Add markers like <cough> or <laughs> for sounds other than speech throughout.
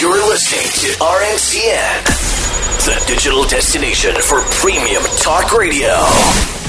You're listening to RNCN, the digital destination for premium talk radio.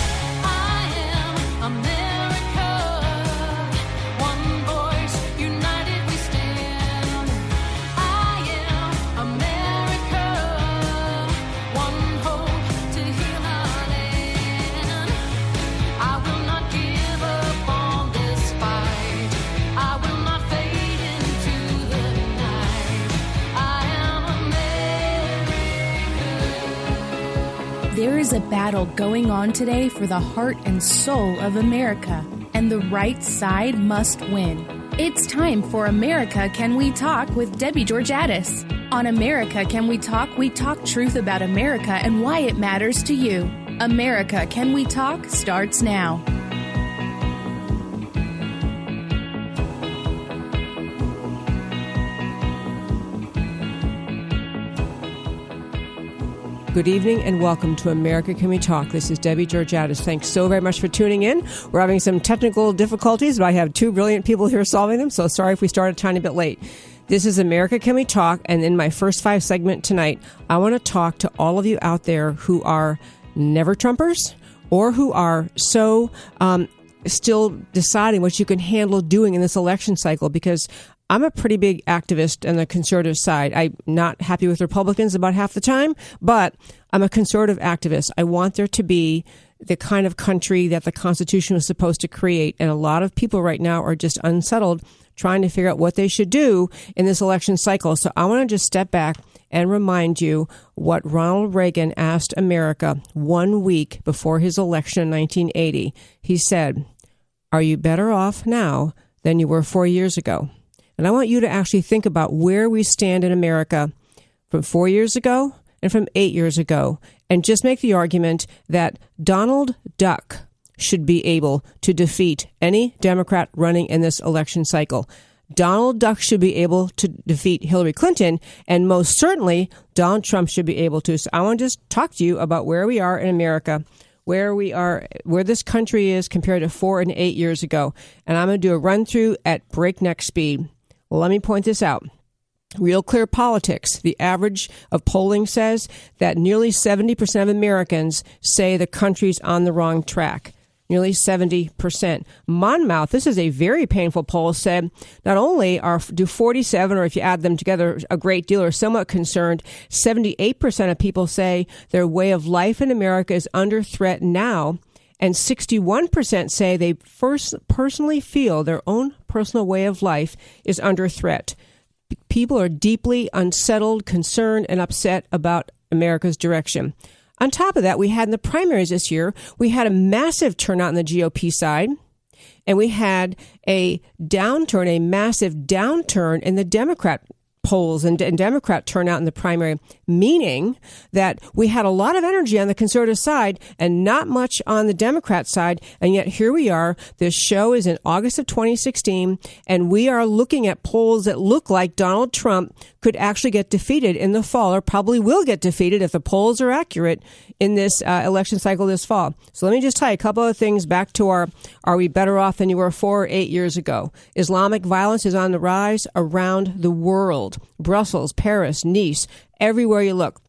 Battle going on today for the heart and soul of America, and the right side must win. It's time for America Can We Talk with Debbie Georgatos. On America Can We Talk, we talk truth about America and why it matters to you. America Can We Talk starts now. Good evening and welcome to America Can We Talk. This is Debbie Georgatos. Thanks so very much for tuning in. We're having some technical difficulties, but I have two brilliant people here solving them, so sorry if we started a tiny bit late. This is America Can We Talk, and in my first five segment tonight, I want to talk to all of you out there who are never Trumpers or who are so um, still deciding what you can handle doing in this election cycle because I'm a pretty big activist on the conservative side. I'm not happy with Republicans about half the time, but I'm a conservative activist. I want there to be the kind of country that the Constitution was supposed to create. And a lot of people right now are just unsettled trying to figure out what they should do in this election cycle. So I want to just step back and remind you what Ronald Reagan asked America one week before his election in 1980. He said, Are you better off now than you were four years ago? And I want you to actually think about where we stand in America from four years ago and from eight years ago, and just make the argument that Donald Duck should be able to defeat any Democrat running in this election cycle. Donald Duck should be able to defeat Hillary Clinton, and most certainly Donald Trump should be able to. So I want to just talk to you about where we are in America, where we are, where this country is compared to four and eight years ago. And I'm going to do a run through at breakneck speed. Well, let me point this out. Real Clear Politics, the average of polling says that nearly 70% of Americans say the country's on the wrong track. Nearly 70%. Monmouth, this is a very painful poll, said not only are do 47, or if you add them together, a great deal, are somewhat concerned, 78% of people say their way of life in America is under threat now and 61% say they first personally feel their own personal way of life is under threat. People are deeply unsettled, concerned, and upset about America's direction. On top of that, we had in the primaries this year, we had a massive turnout on the GOP side, and we had a downturn, a massive downturn in the Democrat polls and, and, Democrat turnout in the primary, meaning that we had a lot of energy on the conservative side and not much on the Democrat side. And yet here we are. This show is in August of 2016, and we are looking at polls that look like Donald Trump could actually get defeated in the fall, or probably will get defeated if the polls are accurate in this uh, election cycle this fall. So let me just tie a couple of things back to our Are we better off than you were four or eight years ago? Islamic violence is on the rise around the world Brussels, Paris, Nice, everywhere you look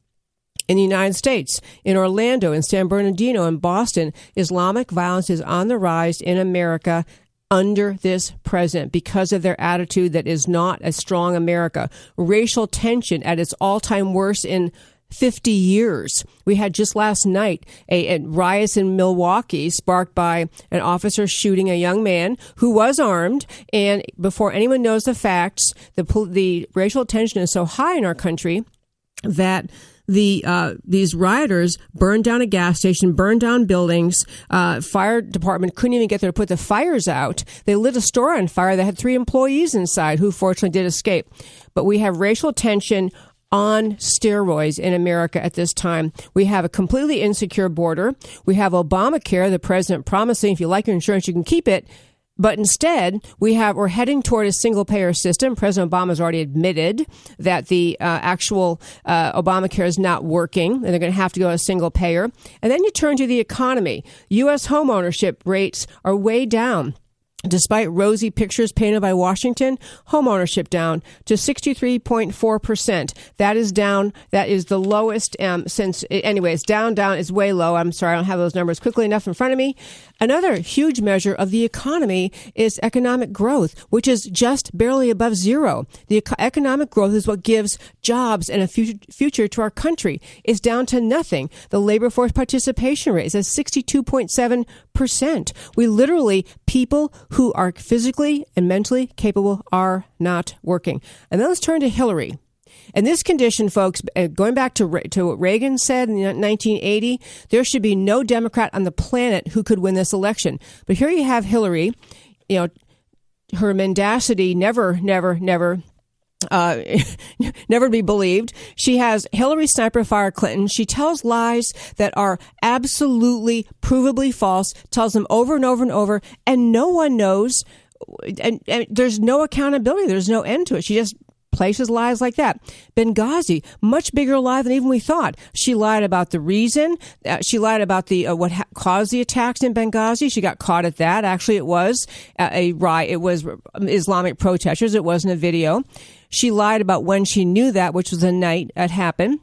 in the United States, in Orlando, in San Bernardino, in Boston, Islamic violence is on the rise in America under this president because of their attitude that is not a strong America. Racial tension at its all time worst in 50 years. We had just last night a, a riots in Milwaukee sparked by an officer shooting a young man who was armed. And before anyone knows the facts, the, the racial tension is so high in our country that the uh, these rioters burned down a gas station, burned down buildings. Uh, fire department couldn't even get there to put the fires out. They lit a store on fire that had three employees inside, who fortunately did escape. But we have racial tension on steroids in America at this time. We have a completely insecure border. We have Obamacare, the president promising if you like your insurance, you can keep it. But instead, we have we're heading toward a single payer system. President Obama has already admitted that the uh, actual uh, Obamacare is not working, and they're going to have to go a single payer. And then you turn to the economy. U.S. home ownership rates are way down Despite rosy pictures painted by Washington, homeownership down to 63.4%. That is down. That is the lowest um, since, anyways, down, down is way low. I'm sorry, I don't have those numbers quickly enough in front of me. Another huge measure of the economy is economic growth, which is just barely above zero. The economic growth is what gives jobs and a future, future to our country. It's down to nothing. The labor force participation rate is at 62.7%. We literally, people who are physically and mentally capable are not working. And then let's turn to Hillary. And this condition, folks, uh, going back to, to what Reagan said in 1980, there should be no Democrat on the planet who could win this election. But here you have Hillary, you know, her mendacity never, never, never uh, <laughs> never be believed. She has Hillary sniper fire Clinton. She tells lies that are absolutely provably false, tells them over and over and over, and no one knows. And, and there's no accountability. There's no end to it. She just places lies like that. Benghazi, much bigger lie than even we thought. She lied about the reason. Uh, she lied about the uh, what ha- caused the attacks in Benghazi. She got caught at that. Actually, it was uh, a riot. It was Islamic protesters. It wasn't a video. She lied about when she knew that, which was the night it happened.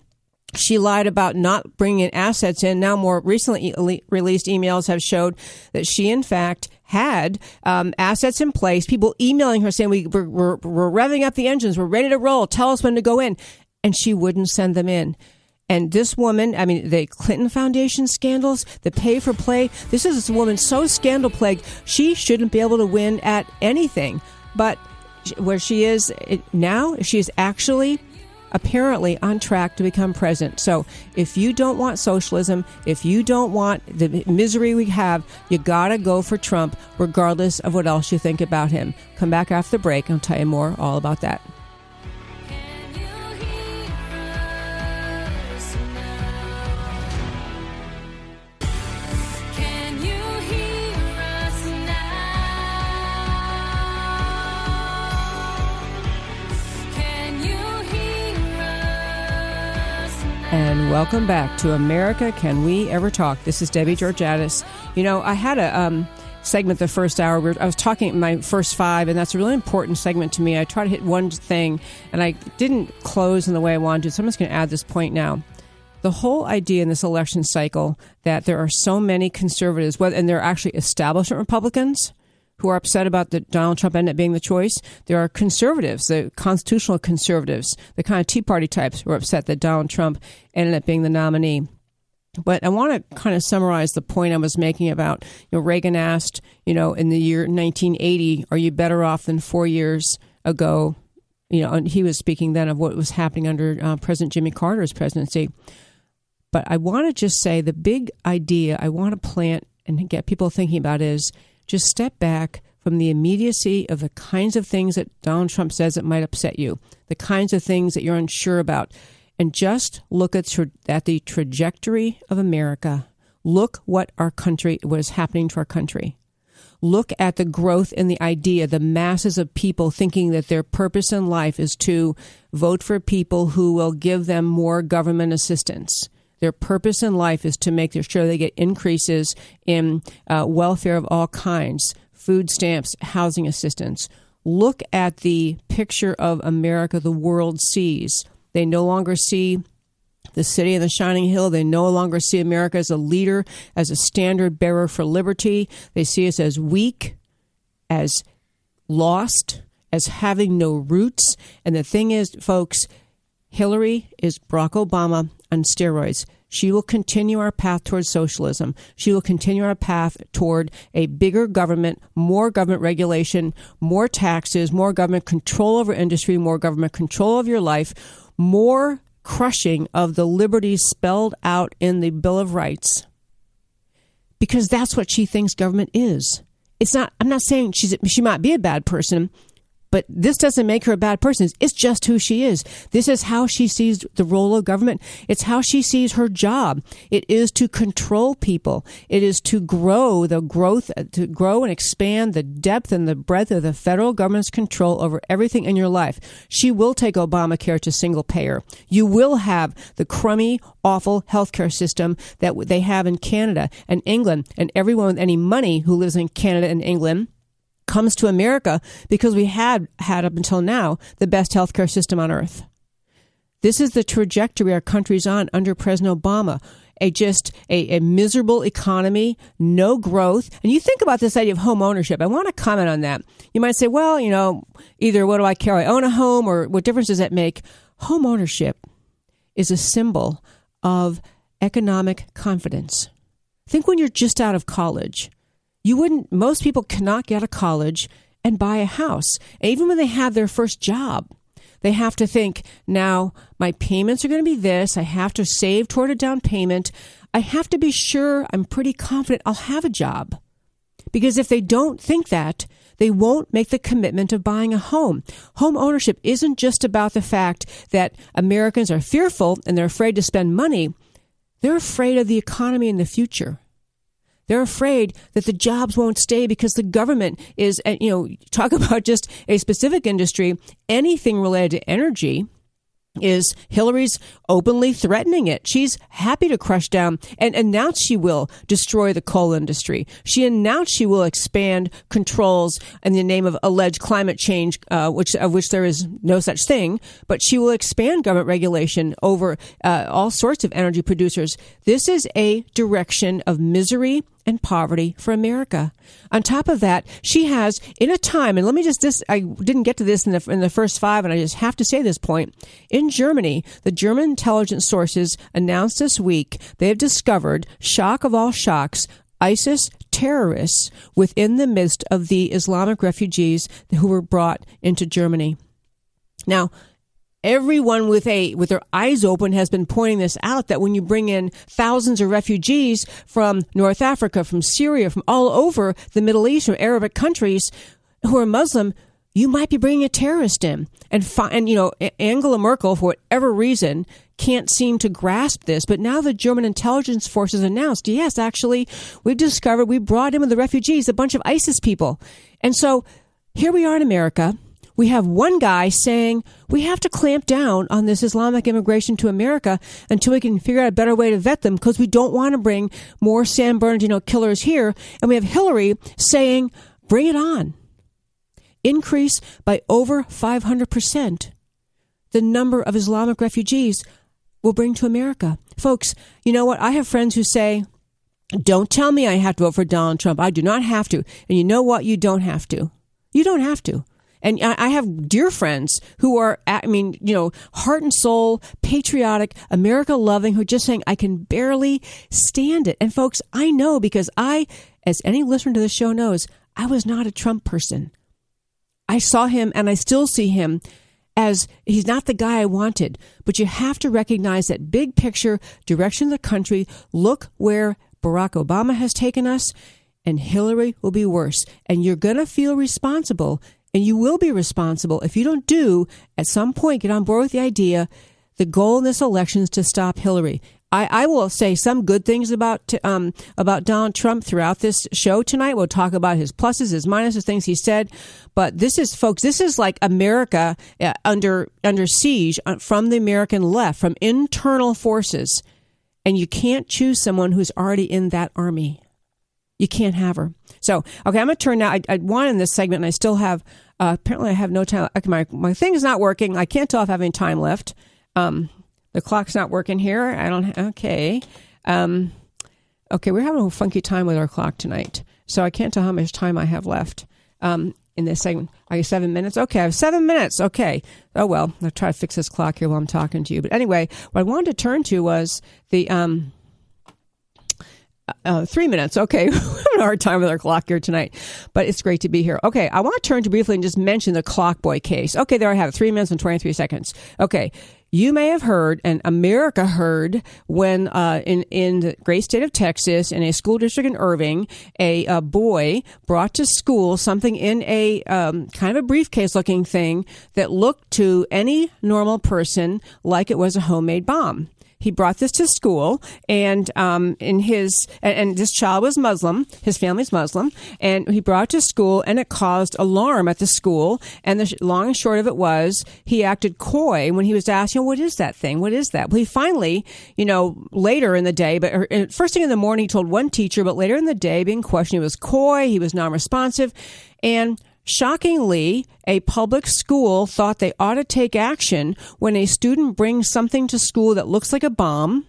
She lied about not bringing assets in. Now, more recently released emails have showed that she, in fact, had um, assets in place. People emailing her saying, we, we're, we're, we're revving up the engines. We're ready to roll. Tell us when to go in. And she wouldn't send them in. And this woman, I mean, the Clinton Foundation scandals, the pay for play, this is a woman so scandal plagued, she shouldn't be able to win at anything. But where she is now, she is actually apparently on track to become president. So if you don't want socialism, if you don't want the misery we have, you gotta go for Trump, regardless of what else you think about him. Come back after the break, I'll tell you more all about that. Welcome back to America Can We Ever Talk? This is Debbie Georgatos. You know, I had a um, segment the first hour I was talking my first five, and that's a really important segment to me. I try to hit one thing, and I didn't close in the way I wanted to, so I'm just going to add this point now. The whole idea in this election cycle that there are so many conservatives, and they're actually establishment Republicans, who are upset about that Donald Trump ended up being the choice. There are conservatives, the constitutional conservatives, the kind of Tea Party types who are upset that Donald Trump ended up being the nominee. But I want to kind of summarize the point I was making about, you know, Reagan asked, you know, in the year 1980, are you better off than four years ago? You know, and he was speaking then of what was happening under uh, President Jimmy Carter's presidency. But I want to just say the big idea I want to plant and get people thinking about is just step back from the immediacy of the kinds of things that Donald Trump says that might upset you, the kinds of things that you're unsure about, and just look at, tra- at the trajectory of America. Look what our country, what is happening to our country. Look at the growth in the idea, the masses of people thinking that their purpose in life is to vote for people who will give them more government assistance their purpose in life is to make sure they get increases in uh, welfare of all kinds, food stamps, housing assistance. Look at the picture of America the world sees. They no longer see the city of the shining hill. They no longer see America as a leader, as a standard bearer for liberty. They see us as weak, as lost, as having no roots. And the thing is, folks, Hillary is Barack Obama on steroids. She will continue our path towards socialism. She will continue our path toward a bigger government, more government regulation, more taxes, more government control over industry, more government control of your life, more crushing of the liberties spelled out in the Bill of Rights. Because that's what she thinks government is. It's not, I'm not saying she's, she might be a bad person, but this doesn't make her a bad person. It's just who she is. This is how she sees the role of government. It's how she sees her job. It is to control people. It is to grow the growth, to grow and expand the depth and the breadth of the federal government's control over everything in your life. She will take Obamacare to single payer. You will have the crummy, awful healthcare system that they have in Canada and England and everyone with any money who lives in Canada and England comes to America because we had had up until now the best healthcare system on earth. This is the trajectory our country's on under President Obama. A just a, a miserable economy, no growth. And you think about this idea of home ownership. I want to comment on that. You might say, well, you know, either what do I care? I own a home or what difference does that make? Home ownership is a symbol of economic confidence. Think when you're just out of college. You wouldn't, most people cannot get of college and buy a house. Even when they have their first job, they have to think now my payments are going to be this. I have to save toward a down payment. I have to be sure I'm pretty confident I'll have a job. Because if they don't think that, they won't make the commitment of buying a home. Home ownership isn't just about the fact that Americans are fearful and they're afraid to spend money. They're afraid of the economy in the future. They're afraid that the jobs won't stay because the government is, you know, <laughs> talk about just a specific industry, anything related to energy is Hillary's openly threatening it. She's happy to crush down and announced she will destroy the coal industry. She announced she will expand controls in the name of alleged climate change, uh, which of which there is no such thing. But she will expand government regulation over uh, all sorts of energy producers. This is a direction of misery and poverty for America. On top of that, she has in a time, and let me just this I didn't get to this in the in the first five, and I just have to say this point. In Germany, the German intelligence sources announced this week they have discovered shock of all shocks. ISIS terrorists within the midst of the Islamic refugees who were brought into Germany. Now, everyone with a with their eyes open has been pointing this out that when you bring in thousands of refugees from North Africa, from Syria, from all over the Middle East, from Arabic countries who are Muslim, you might be bringing a terrorist in. And fi- and you know Angela Merkel, for whatever reason, can't seem to grasp this. But now the German intelligence forces announced, yes, actually, we've discovered we brought in with the refugees a bunch of ISIS people, and so here we are in America we have one guy saying we have to clamp down on this Islamic immigration to America until we can figure out a better way to vet them because we don't want to bring more San Bernardino killers here. And we have Hillary saying, bring it on. Increase by over 500% the number of Islamic refugees will bring to America. Folks, you know what? I have friends who say, don't tell me I have to vote for Donald Trump. I do not have to. And you know what? You don't have to. You don't have to. And I have dear friends who are, I mean, you know, heart and soul, patriotic, America loving, who are just saying, I can barely stand it. And folks, I know because I, as any listener to the show knows, I was not a Trump person. I saw him and I still see him as he's not the guy I wanted. But you have to recognize that big picture direction of the country. Look where Barack Obama has taken us and Hillary will be worse. And you're going to feel responsible and you will be responsible if you don't do, at some point, get on board with the idea the goal in this election is to stop Hillary. I, I will say some good things about um, about Donald Trump throughout this show tonight. We'll talk about his pluses, his minuses, things he said. But this is, folks, this is like America uh, under under siege uh, from the American left, from internal forces, and you can't choose someone who's already in that army. You can't have her. So, okay, I'm going to turn now. I, I want in this segment, and I still have, uh, apparently, I have no time. My, my thing is not working. I can't tell if I have any time left. Um, the clock's not working here. I don't, okay. Um, okay, we're having a funky time with our clock tonight. So I can't tell how much time I have left um, in this segment. I have seven minutes. Okay, I have seven minutes. Okay. Oh well, I'll try to fix this clock here while I'm talking to you. But anyway, what I wanted to turn to was the um, uh, three minutes. Okay. <laughs> We're a hard time with our clock here tonight, but it's great to be here. Okay. I want to turn to briefly and just mention the Clockboy case. Okay. There I have it. Three minutes and 23 seconds. Okay. You may have heard, and America heard, when uh, in in the great state of Texas, in a school district in Irving, a, a boy brought to school something in a um, kind of a briefcase-looking thing that looked to any normal person like it was a homemade bomb he brought this to school, and um, in his and, and, this child was Muslim. His family's Muslim, and he brought to school, and it caused alarm at the school. And the long and short of it was, he acted coy when he was asked, you know, what is that thing? What is that? Well, he finally, you know, later in the day, but or, uh, first thing in the morning, he told one teacher, but later in the day, being questioned, he was coy, he was non-responsive, and Shockingly, a public school thought they ought to take action when a student brings something to school that looks like a bomb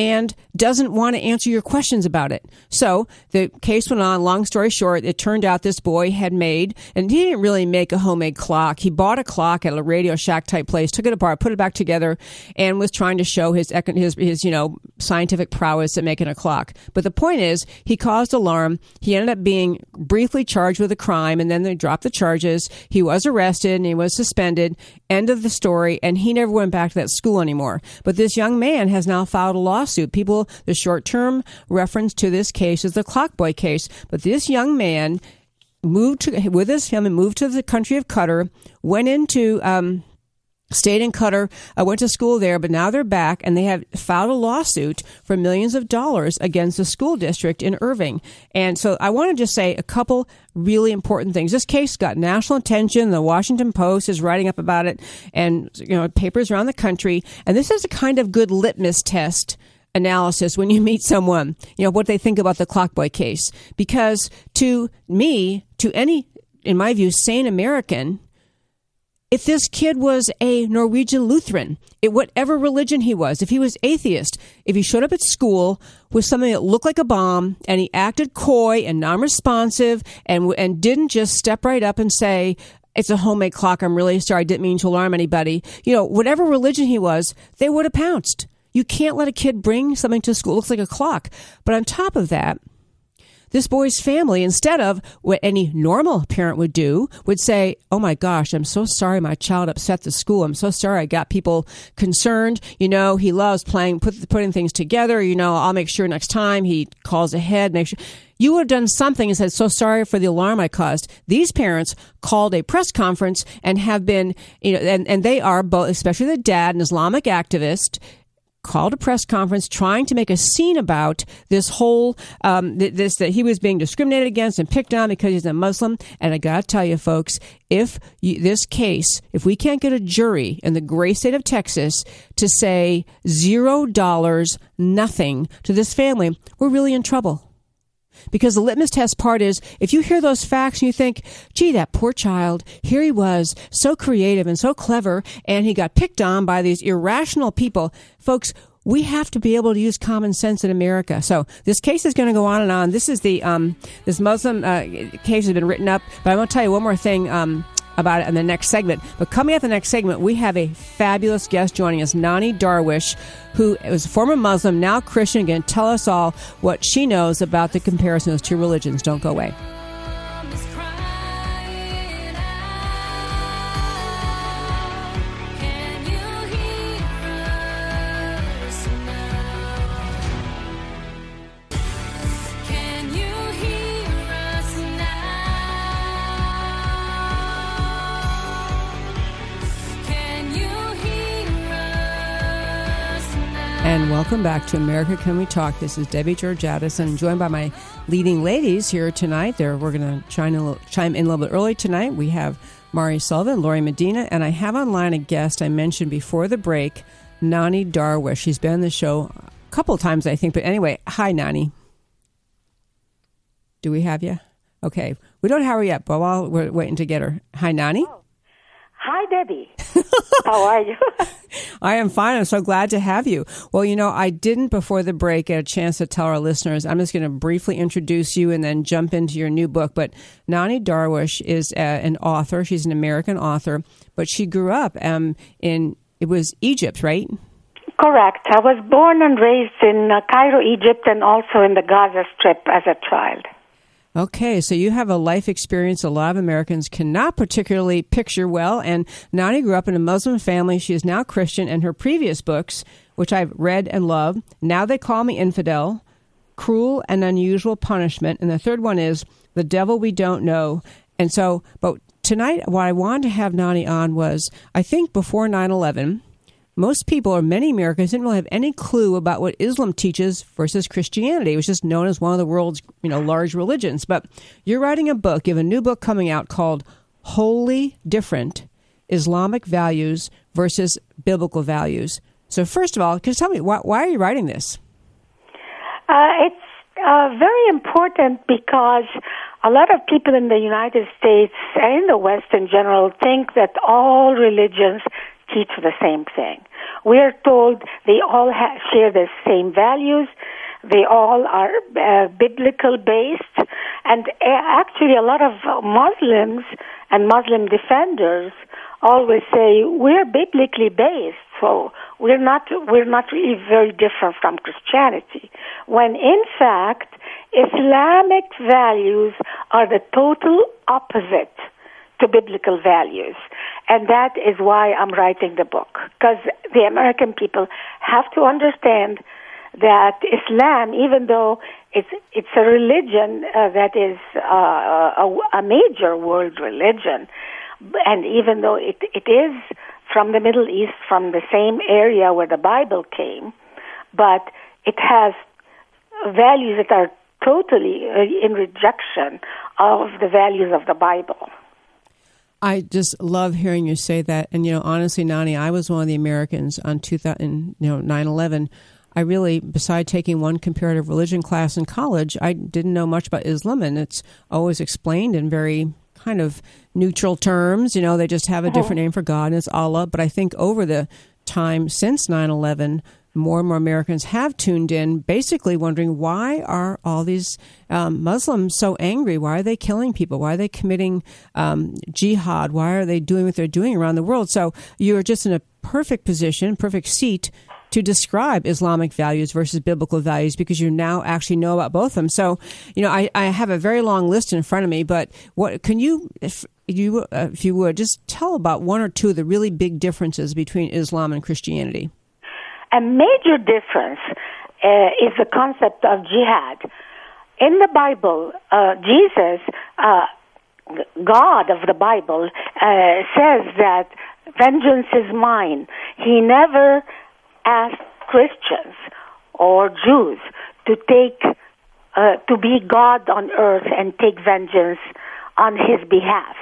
and doesn't want to answer your questions about it. So the case went on. Long story short, it turned out this boy had made, and he didn't really make a homemade clock. He bought a clock at a Radio Shack type place, took it apart, put it back together, and was trying to show his his his you know scientific prowess at making a clock. But the point is, he caused alarm. He ended up being briefly charged with a crime, and then they dropped the charges. He was arrested and he was suspended. End of the story, and he never went back to that school anymore. But this young man has now filed a lawsuit lawsuit. People, the short term reference to this case is the Clockboy case. But this young man moved to, with his family, moved to the country of Qatar, went into, um, stayed in Qatar, uh, went to school there, but now they're back and they have filed a lawsuit for millions of dollars against the school district in Irving. And so I want to just say a couple really important things. This case got national attention. The Washington Post is writing up about it and, you know, papers around the country. And this is a kind of good litmus test analysis when you meet someone, you know, what they think about the Clockboy case. Because to me, to any, in my view, sane American, if this kid was a Norwegian Lutheran, it, whatever religion he was, if he was atheist, if he showed up at school with something that looked like a bomb and he acted coy and non-responsive and and didn't just step right up and say, "It's a homemade clock. I'm really sorry. I didn't mean to alarm anybody." You know, whatever religion he was, they would have pounced. You can't let a kid bring something to school. It looks like a clock. But on top of that, this boy's family, instead of what any normal parent would do, would say, Oh my gosh, I'm so sorry my child upset the school. I'm so sorry I got people concerned. You know, he loves playing, put, putting things together. You know, I'll make sure next time he calls ahead, make sure. You would have done something and said, so sorry for the alarm I caused. These parents called a press conference and have been, you know, and, and they are both, especially the dad, an Islamic activist, called a press conference trying to make a scene about this whole um, this that he was being discriminated against and picked on because he's a Muslim. And I got to tell you, folks, if you, this case, if we can't get a jury in the great state of Texas to say zero dollars, nothing to this family, we're really in trouble. Because the litmus test part is if you hear those facts and you think, gee, that poor child, here he was, so creative and so clever, and he got picked on by these irrational people. Folks, we have to be able to use common sense in America. So this case is going to go on and on. This is the um, this Muslim uh, case has been written up. But I'm going to tell you one more thing. Um, about it in the next segment. But coming up the next segment, we have a fabulous guest joining us, Nonie Darwish, who was a former Muslim, now Christian, going to tell us all what she knows about the comparison of two religions. Don't go away. Welcome back to America Can We Talk. This is Debbie and I'm joined by my leading ladies here tonight. There, we're going to chime in, chime in a little bit early tonight. We have Mari Sullivan, Lori Medina, and I have online a guest I mentioned before the break, Nonie Darwish. She's been on the show a couple times, I think. But anyway, hi, Nonie. Do we have you? Okay. We don't have her yet, but while we're waiting to get her. Hi, Nonie. Oh. Hi, Debbie. <laughs> How are you? <laughs> I am fine. I'm so glad to have you. Well, you know, I didn't before the break get a chance to tell our listeners. I'm just going to briefly introduce you and then jump into your new book. But Nonie Darwish is a, an author. She's an American author, but she grew up um, in it was Egypt, right? Correct. I was born and raised in uh, Cairo, Egypt, and also in the Gaza Strip as a child. Okay, so you have a life experience a lot of Americans cannot particularly picture well. And Nonie grew up in a Muslim family. She is now Christian, and her previous books, which I've read and loved, Now They Call Me Infidel, Cruel and Unusual Punishment, and the third one is The Devil We Don't Know. And so, but tonight, what I wanted to have Nonie on was I think before 9 11, most people or many Americans didn't really have any clue about what Islam teaches versus Christianity. It was just known as one of the world's, you know, large religions. But you're writing a book, you have a new book coming out called Wholly Different. Islamic values versus biblical values. So, first of all, can you tell me why, why are you writing this? Uh, it's uh, very important because a lot of people in the United States and in the West in general think that all religions teach the same thing. We are told they all ha- share the same values. They all are uh, biblical based. And uh, actually, a lot of Muslims and Muslim defenders always say we're biblically based, so we're not we're not really very different from Christianity. When in fact, Islamic values are the total opposite to biblical values. And that is why I'm writing the book. Because the American people have to understand that Islam, even though it's, it's a religion uh, that is uh, a, a major world religion, and even though it, it is from the Middle East, from the same area where the Bible came, but it has values that are totally uh, in rejection of the values of the Bible. I just love hearing you say that. And, you know, honestly, Nonie, I was one of the Americans on 2000, you know, 9 11. I really, beside taking one comparative religion class in college, I didn't know much about Islam, and it's always explained in very kind of neutral terms. You know, they just have a different uh-huh. name for God, and it's Allah. But I think over the time since 9 11, more and more Americans have tuned in, basically wondering why are all these um, Muslims so angry? Why are they killing people? Why are they committing um, jihad? Why are they doing what they're doing around the world? So you're just in a perfect position, perfect seat to describe Islamic values versus biblical values because you now actually know about both of them. So, you know, I, I have a very long list in front of me, but what can you, if you, uh, if you would, just tell about one or two of the really big differences between Islam and Christianity? A major difference uh, is the concept of jihad. In the Bible, uh, Jesus, uh, God of the Bible, uh, says that vengeance is mine. He never asked Christians or Jews to take, uh, to be God on earth and take vengeance on his behalf.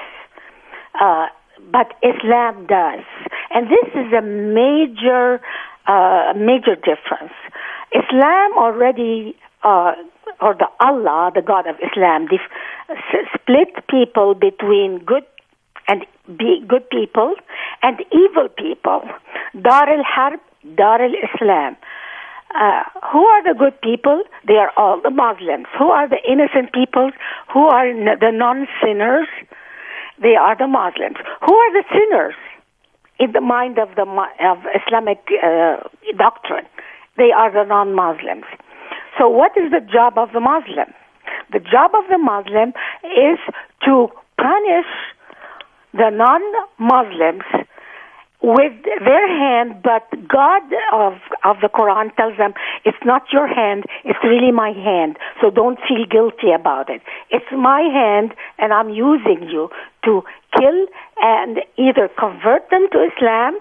Uh, but Islam does. And this is a major a major difference. Islam already, uh, or the Allah, the God of Islam, dif- split people between good and be good people and evil people. Dar al Harb, Dar al Islam. Uh, who are the good people? They are all the Muslims. Who are the innocent people? Who are the non sinners? They are the Muslims. Who are the sinners? In the mind of the of Islamic uh, doctrine. They are the non-Muslims. So, what is the job of the Muslim? The job of the Muslim is to punish the non-Muslims with their hand, but God of, of the Quran tells them, it's not your hand, it's really my hand, so don't feel guilty about it. It's my hand, and I'm using you to kill and either convert them to Islam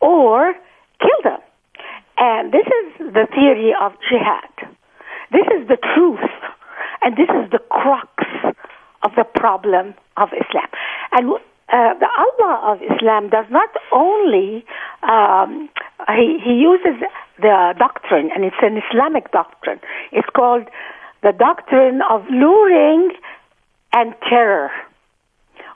or kill them. And this is the theory of jihad. This is the truth, and this is the crux of the problem of Islam. And uh, the Allah of Islam does not only um, he, he uses the doctrine, and it's an Islamic doctrine. It's called the doctrine of luring and terror.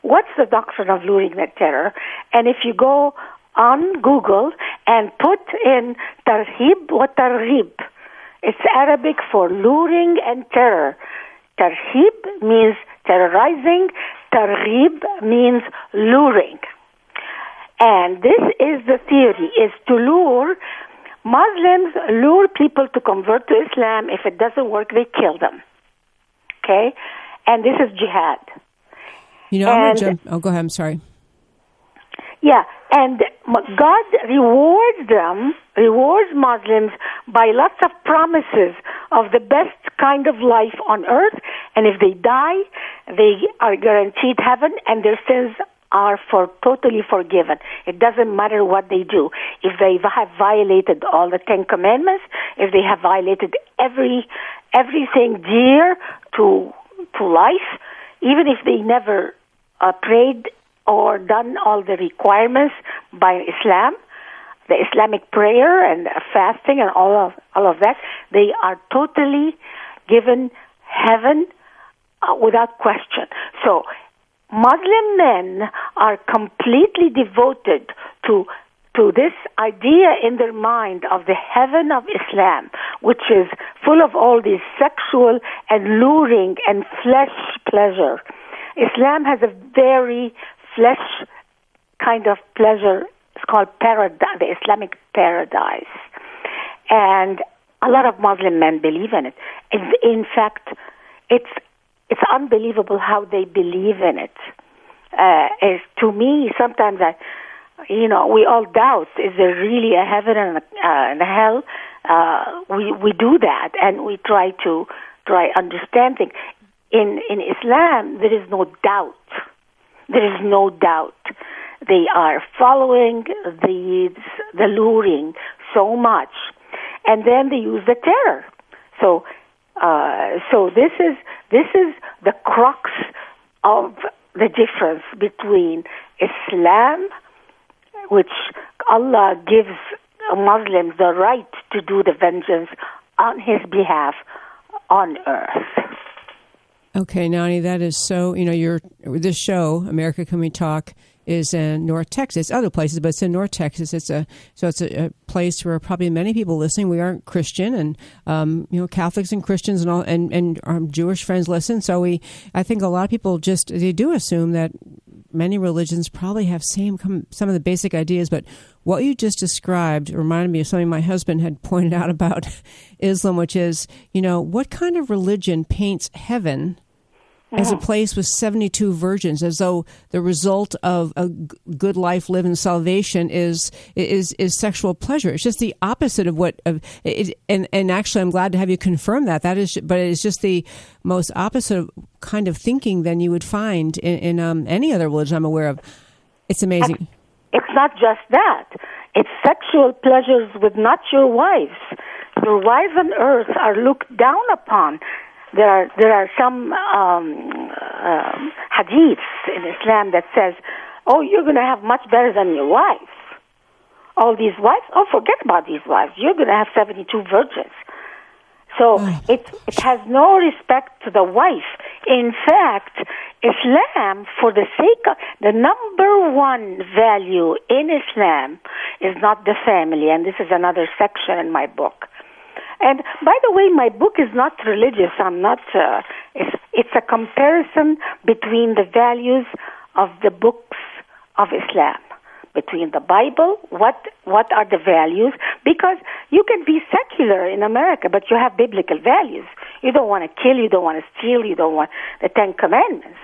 What's the doctrine of luring and terror? And if you go on Google and put in tarhib wa targhib, it's Arabic for luring and terror. Tarhib means terrorizing, targhib means luring. And this is the theory, is to lure Muslims lure people to convert to Islam. If it doesn't work, they kill them. Okay? And this is jihad. You know, and, jump, oh, go ahead. I'm sorry. Yeah, and God rewards them, rewards Muslims by lots of promises of the best kind of life on earth. And if they die, they are guaranteed heaven and their sins are for totally forgiven. It doesn't matter what they do. If they have violated all the Ten Commandments, if they have violated every everything dear to to life, even if they never uh, prayed or done all the requirements by Islam, the Islamic prayer and fasting and all of all of that, they are totally given heaven uh, without question. So Muslim men are completely devoted to to this idea in their mind of the heaven of Islam, which is full of all these sexual and luring and flesh pleasure. Islam has a very flesh kind of pleasure. Called paradise, the Islamic paradise. And a lot of Muslim men believe in it. In, in fact, it's it's unbelievable how they believe in it. Uh, is to me sometimes I, you know, we all doubt is there really a heaven and a, uh, and a hell? Uh, we we do that and we try to try understanding. In in Islam, there is no doubt. There is no doubt. They are following the the luring so much, and then they use the terror. So uh, so this is this is the crux of the difference between Islam, which Allah gives Muslims the right to do the vengeance on His behalf on earth. Okay, Nonie, that is so. You know, your this show, America Can We Talk, is in North Texas. Other places, but it's in North Texas. It's a so it's a, a place where probably many people listening. We aren't Christian, and um, you know Catholics and Christians and all, and and our Jewish friends listen. So we, I think a lot of people just they do assume that many religions probably have same some of the basic ideas, but what you just described reminded me of something my husband had <laughs> pointed out about <laughs> Islam, which is you know what kind of religion paints heaven as a place with 72 virgins as though the result of a good life live, in salvation is is is sexual pleasure. It's just the opposite of what of it, and and actually I'm glad to have you confirm that. That is but it's just the most opposite kind of thinking than you would find in, in um, any other religion I'm aware of. It's amazing. It's not just that. It's sexual pleasures with not your wives. Your wives on earth are looked down upon there are there are some um, uh, hadiths in Islam that says, "Oh, you're going to have much better than your wife." All these wives, oh, forget about these wives. You're going to have seventy-two virgins. So it it has no respect to the wife. In fact, Islam, for the sake of the number one value in Islam, is not the family, and this is another section in my book. And by the way, my book is not religious. I'm not. Uh, it's, it's a comparison between the values of the books of Islam, between the Bible. What what are the values? Because you can be secular in America, but you have biblical values. You don't want to kill. You don't want to steal. You don't want the Ten Commandments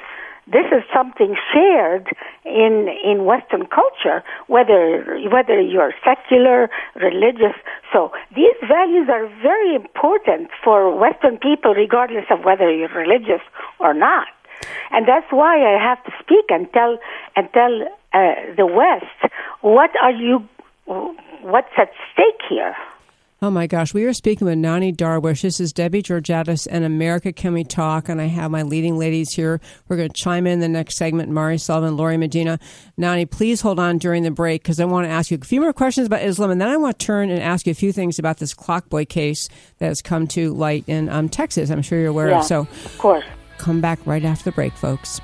this is something shared in in Western culture, whether whether you're secular, religious. So these values are very important for Western people, regardless of whether you're religious or not. And that's why I have to speak and tell and tell uh, the West what are you, what's at stake here. Oh my gosh, we are speaking with Nonie Darwish. This is Debbie Georgatos and America Can We Talk? And I have my leading ladies here. We're going to chime in the next segment. Mari Sullivan, Lori Medina. Nonie, please hold on during the break because I want to ask you a few more questions about Islam. And then I want to turn and ask you a few things about this Clockboy case that has come to light in um, Texas. I'm sure you're aware yeah, of. So, of course. Come back right after the break, folks.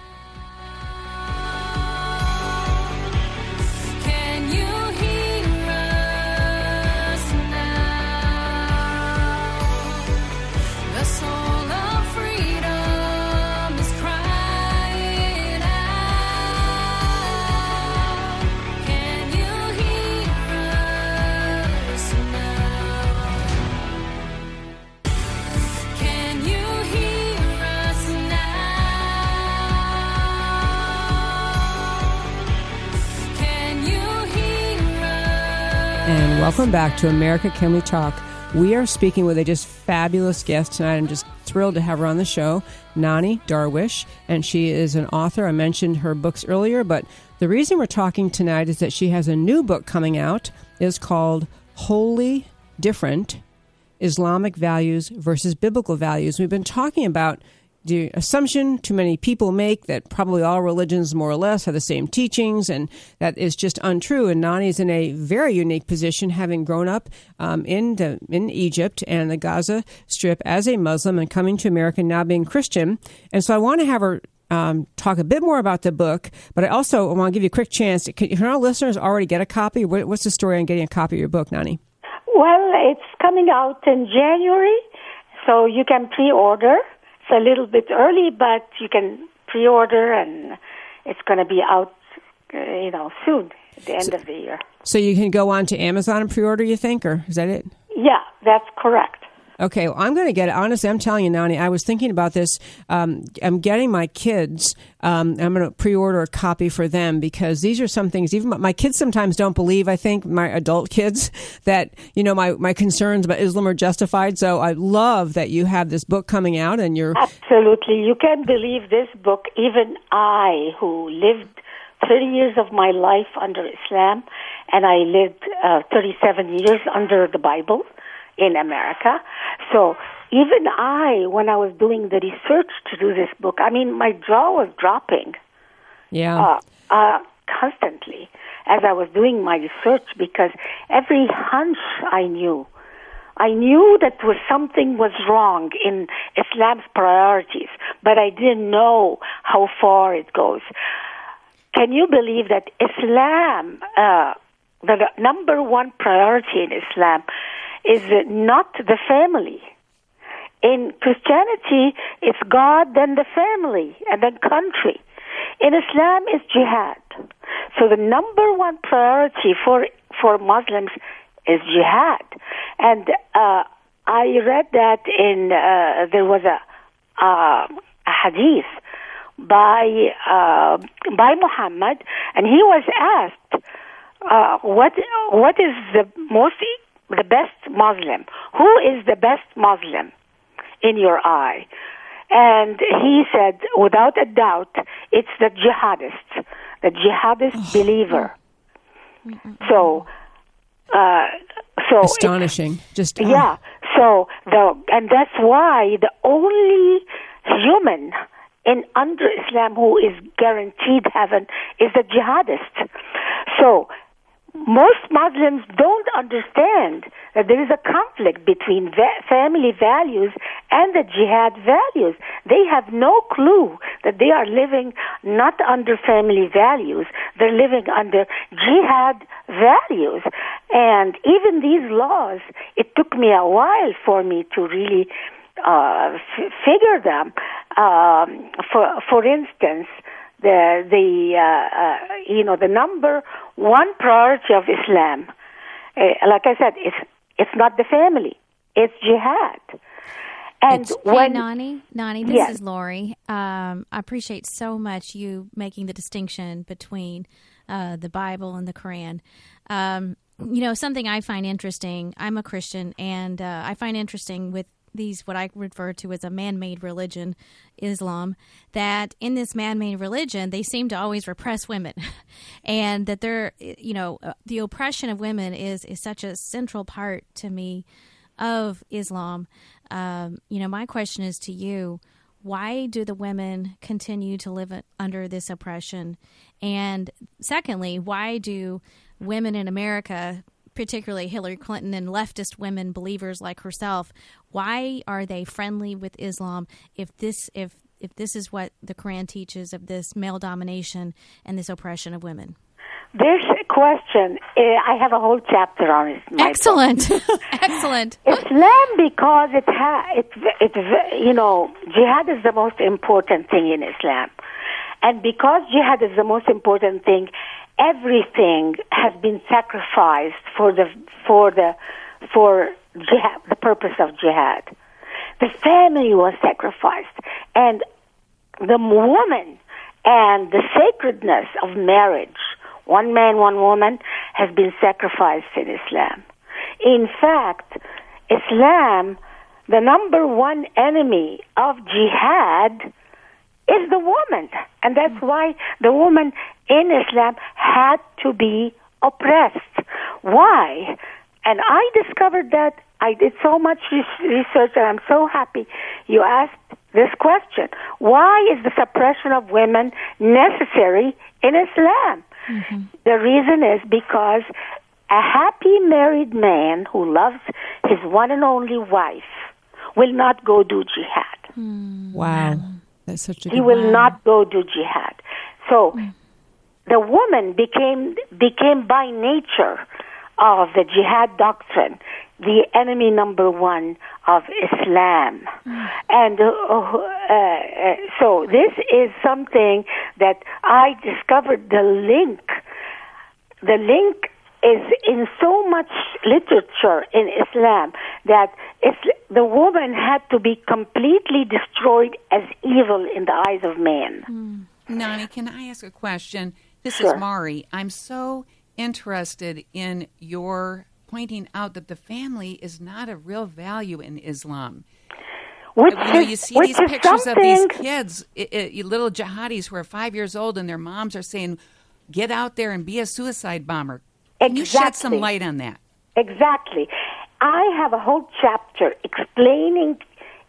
Welcome back to America Can We Talk. We are speaking with a just fabulous guest tonight. I'm just thrilled to have her on the show, Nonie Darwish, and she is an author. I mentioned her books earlier, but the reason we're talking tonight is that she has a new book coming out. It's called Wholly Different Islamic Values versus Biblical Values. We've been talking about the assumption too many people make that probably all religions more or less have the same teachings, and that is just untrue. And Nonie is in a very unique position, having grown up um, in the, in Egypt and the Gaza Strip as a Muslim and coming to America now being Christian. And so I want to have her um, talk a bit more about the book, but I also want to give you a quick chance. Can, can our listeners already get a copy? What's the story on getting a copy of your book, Nonie? Well, it's coming out in January, so you can pre-order. It's a little bit early, but you can pre-order, and it's going to be out, uh, you know, soon at the end so, of the year. So you can go on to Amazon and pre-order. You think, or is that it? Yeah, that's correct. Okay, well, I'm going to get it. Honestly, I'm telling you, Nonie, I was thinking about this. Um, I'm getting my kids, um, I'm going to pre order a copy for them because these are some things, even my kids sometimes don't believe, I think, my adult <laughs> kids, that, you know, my, my concerns about Islam are justified. So I love that you have this book coming out and you're. Absolutely. You can't believe this book. Even I, who lived 30 years of my life under Islam, and I lived uh, 37 years under the Bible in America. So even I, when I was doing the research to do this book, I mean, my jaw was dropping. Yeah. Uh, uh, constantly as I was doing my research because every hunch I knew, I knew that was something was wrong in Islam's priorities, but I didn't know how far it goes. Can you believe that Islam, uh, the number one priority in Islam, is not the family. In Christianity, it's God, then the family, and then country. In Islam, it's jihad. So the number one priority for for Muslims is jihad. And uh, I read that in uh, there was a, uh, a hadith by uh, by Muhammad, and he was asked, uh, "What what is the most the best Muslim. Who is the best Muslim in your eye? And he said, without a doubt, it's the jihadist, the jihadist oh. believer. So, uh, so astonishing. Just oh. yeah. So the and that's why the only human in under Islam who is guaranteed heaven is the jihadist. So most Muslims don't understand that there is a conflict between va- family values and the jihad values. They have no clue that they are living not under family values, they're living under jihad values. And even these laws, it took me a while for me to really uh, f- figure them. Um, for, for instance, the the uh, uh, you know the number one priority of Islam, uh, like I said, it's it's not the family, it's jihad. And it's, when hey, Nonie, Nonie, this yes. is Lori. Um, I appreciate so much you making the distinction between uh, the Bible and the Quran. Um, you know, something I find interesting. I'm a Christian, and uh, I find interesting with these what I refer to as a man-made religion, Islam, that in this man-made religion they seem to always repress women, <laughs> and that they're you know uh, the oppression of women is is such a central part to me of Islam. Um, you know, my question is to you: Why do the women continue to live under this oppression? And secondly, why do women in America particularly Hillary Clinton and leftist women believers like herself, why are they friendly with Islam if this if if this is what the Quran teaches of this male domination and this oppression of women? This question, eh, I have a whole chapter on it. Excellent, <laughs> excellent. Islam, because it ha- it it you know, jihad is the most important thing in Islam, and because jihad is the most important thing, everything has been sacrificed for the for the for jihad, the purpose of jihad. The family was sacrificed, and the woman and the sacredness of marriage, one man, one woman, has been sacrificed in Islam. In fact, Islam, the number one enemy of jihad, is the woman. And that's why the woman in Islam had to be oppressed. Why? And I discovered that I did so much research, and I'm so happy you asked this question. Why is the suppression of women necessary in Islam? Mm-hmm. The reason is because a happy married man who loves his one and only wife will not go do jihad. Mm. Wow. That's such a He will wow. not go do jihad. So mm. the woman became became by nature of the jihad doctrine the enemy number one of Islam. Mm. And uh, uh, so this is something that I discovered the link. The link is in so much literature in Islam that the woman had to be completely destroyed as evil in the eyes of man. Mm. Nonie, can I ask a question? This sure. is Mari. I'm so interested in your pointing out that the family is not a real value in Islam. Which you know, is, you see these pictures of these kids, it, it, little jihadis who are five years old, and their moms are saying, "Get out there and be a suicide bomber." Can exactly. you shed some light on that? Exactly. I have a whole chapter explaining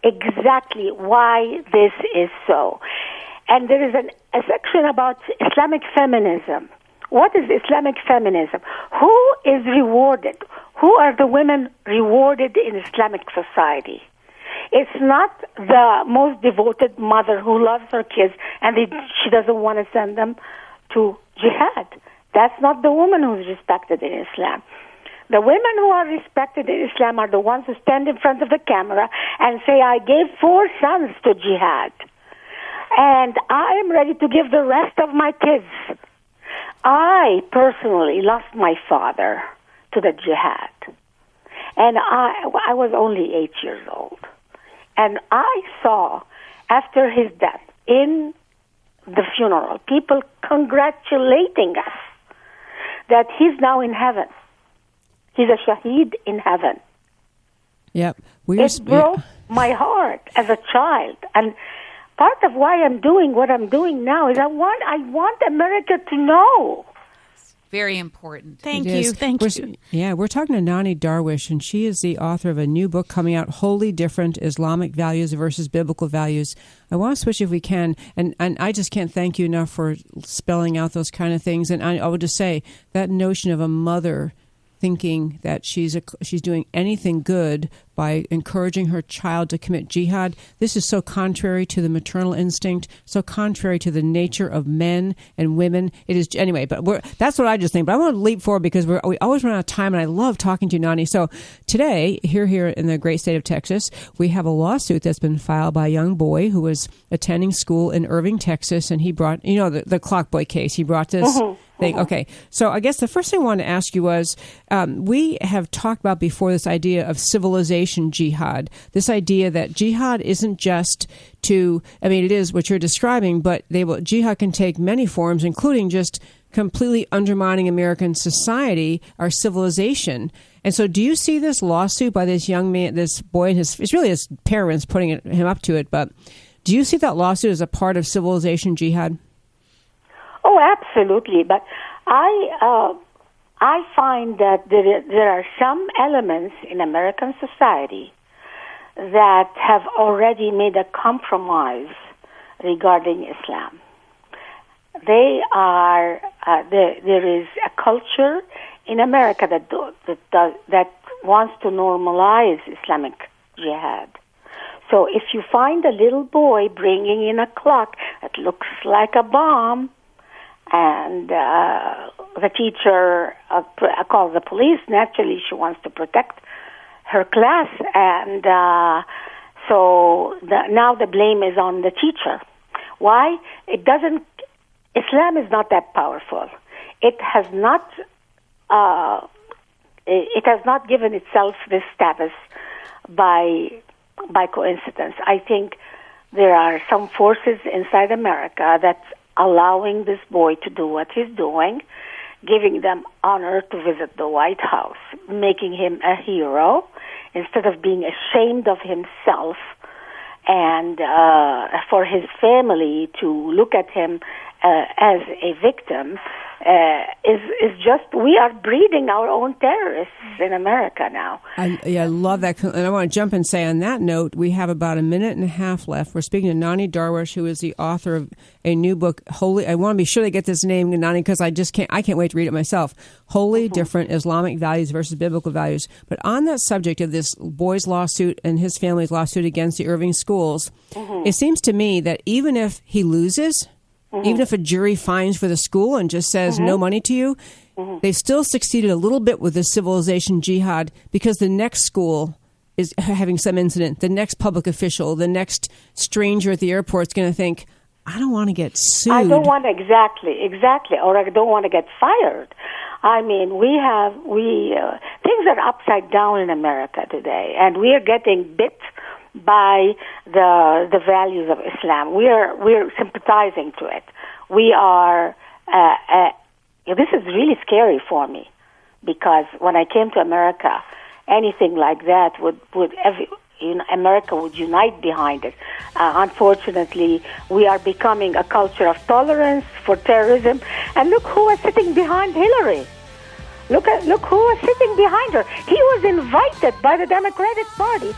exactly why this is so. And there is an, a section about Islamic feminism. What is Islamic feminism? Who is rewarded? Who are the women rewarded in Islamic society? It's not the most devoted mother who loves her kids and they, she doesn't want to send them to jihad. That's not the woman who's respected in Islam. The women who are respected in Islam are the ones who stand in front of the camera and say, I gave four sons to jihad. And I am ready to give the rest of my kids I personally lost my father to the jihad. And I, I was only eight years old. And I saw, after his death, in the funeral, people congratulating us that he's now in heaven. He's a shaheed in heaven. Yep. We it broke my heart as a child. And part of why I'm doing what I'm doing now is I want I want America to know. Very important. Thank it you. Is. Thank we're, you. Yeah, we're talking to Nonie Darwish, and she is the author of a new book coming out, Wholly Different Islamic Values versus Biblical Values. I want to switch if we can, and, and I just can't thank you enough for spelling out those kind of things. And I, I would just say that notion of a mother thinking that she's a, she's doing anything good by encouraging her child to commit jihad. This is so contrary to the maternal instinct, so contrary to the nature of men and women. It is anyway, but that's what I just think. But I want to leap forward because we always run out of time, and I love talking to you, Nonie. So today, here here in the great state of Texas, we have a lawsuit that's been filed by a young boy who was attending school in Irving, Texas, and he brought you know the, the clock boy case. He brought this. Mm-hmm thing. Uh-huh. Okay, so I guess the first thing I wanted to ask you was um, we have talked about before this idea of civilization jihad. This idea that jihad isn't just to, I mean, it is what you're describing, but they will, jihad can take many forms, including just completely undermining American society, our civilization. And so, do you see this lawsuit by this young man, this boy, and his, it's really his parents putting it, him up to it, but do you see that lawsuit as a part of civilization jihad? Oh, absolutely. But I uh, I find that there there are some elements in American society that have already made a compromise regarding Islam. They are uh, there. There is a culture in America that do, that does, that wants to normalize Islamic jihad. So if you find a little boy bringing in a clock that looks like a bomb, and uh, the teacher uh, calls the police. Naturally, she wants to protect her class, and uh, so the, now the blame is on the teacher. Why? It doesn't. Islam is not that powerful. It has not. Uh, it has not given itself this status by by coincidence. I think there are some forces inside America that allowing this boy to do what he's doing, giving them honor to visit the White House, making him a hero instead of being ashamed of himself and uh, for his family to look at him uh, as a victim. Uh, is is just we are breeding our own terrorists in America now. I, yeah, I love that, and I want to jump and say on that note, we have about a minute and a half left. We're speaking to Nonie Darwish, who is the author of a new book, Wholly. I want to be sure they get this name, Nonie, because I just can't. I can't wait to read it myself. Wholly mm-hmm. different Islamic values versus biblical values. But on that subject of this boy's lawsuit and his family's lawsuit against the Irving schools, mm-hmm. it seems to me that even if he loses Mm-hmm. Even if a jury finds for the school and just says mm-hmm. no money to you, mm-hmm. they've still succeeded a little bit with the civilization jihad because the next school is having some incident. The next public official, the next stranger at the airport is going to think, I don't want to get sued. I don't want exactly, exactly, or I don't want to get fired. I mean, we have we uh, things are upside down in America today, and we are getting bit by the the values of Islam. We are we're sympathizing to it. We are. Uh, uh, this is really scary for me because when I came to America, anything like that would would every, you know, America would unite behind it. Uh, unfortunately, we are becoming a culture of tolerance for terrorism. And look who was sitting behind Hillary. Look at look who is sitting behind her. He was invited by the Democratic Party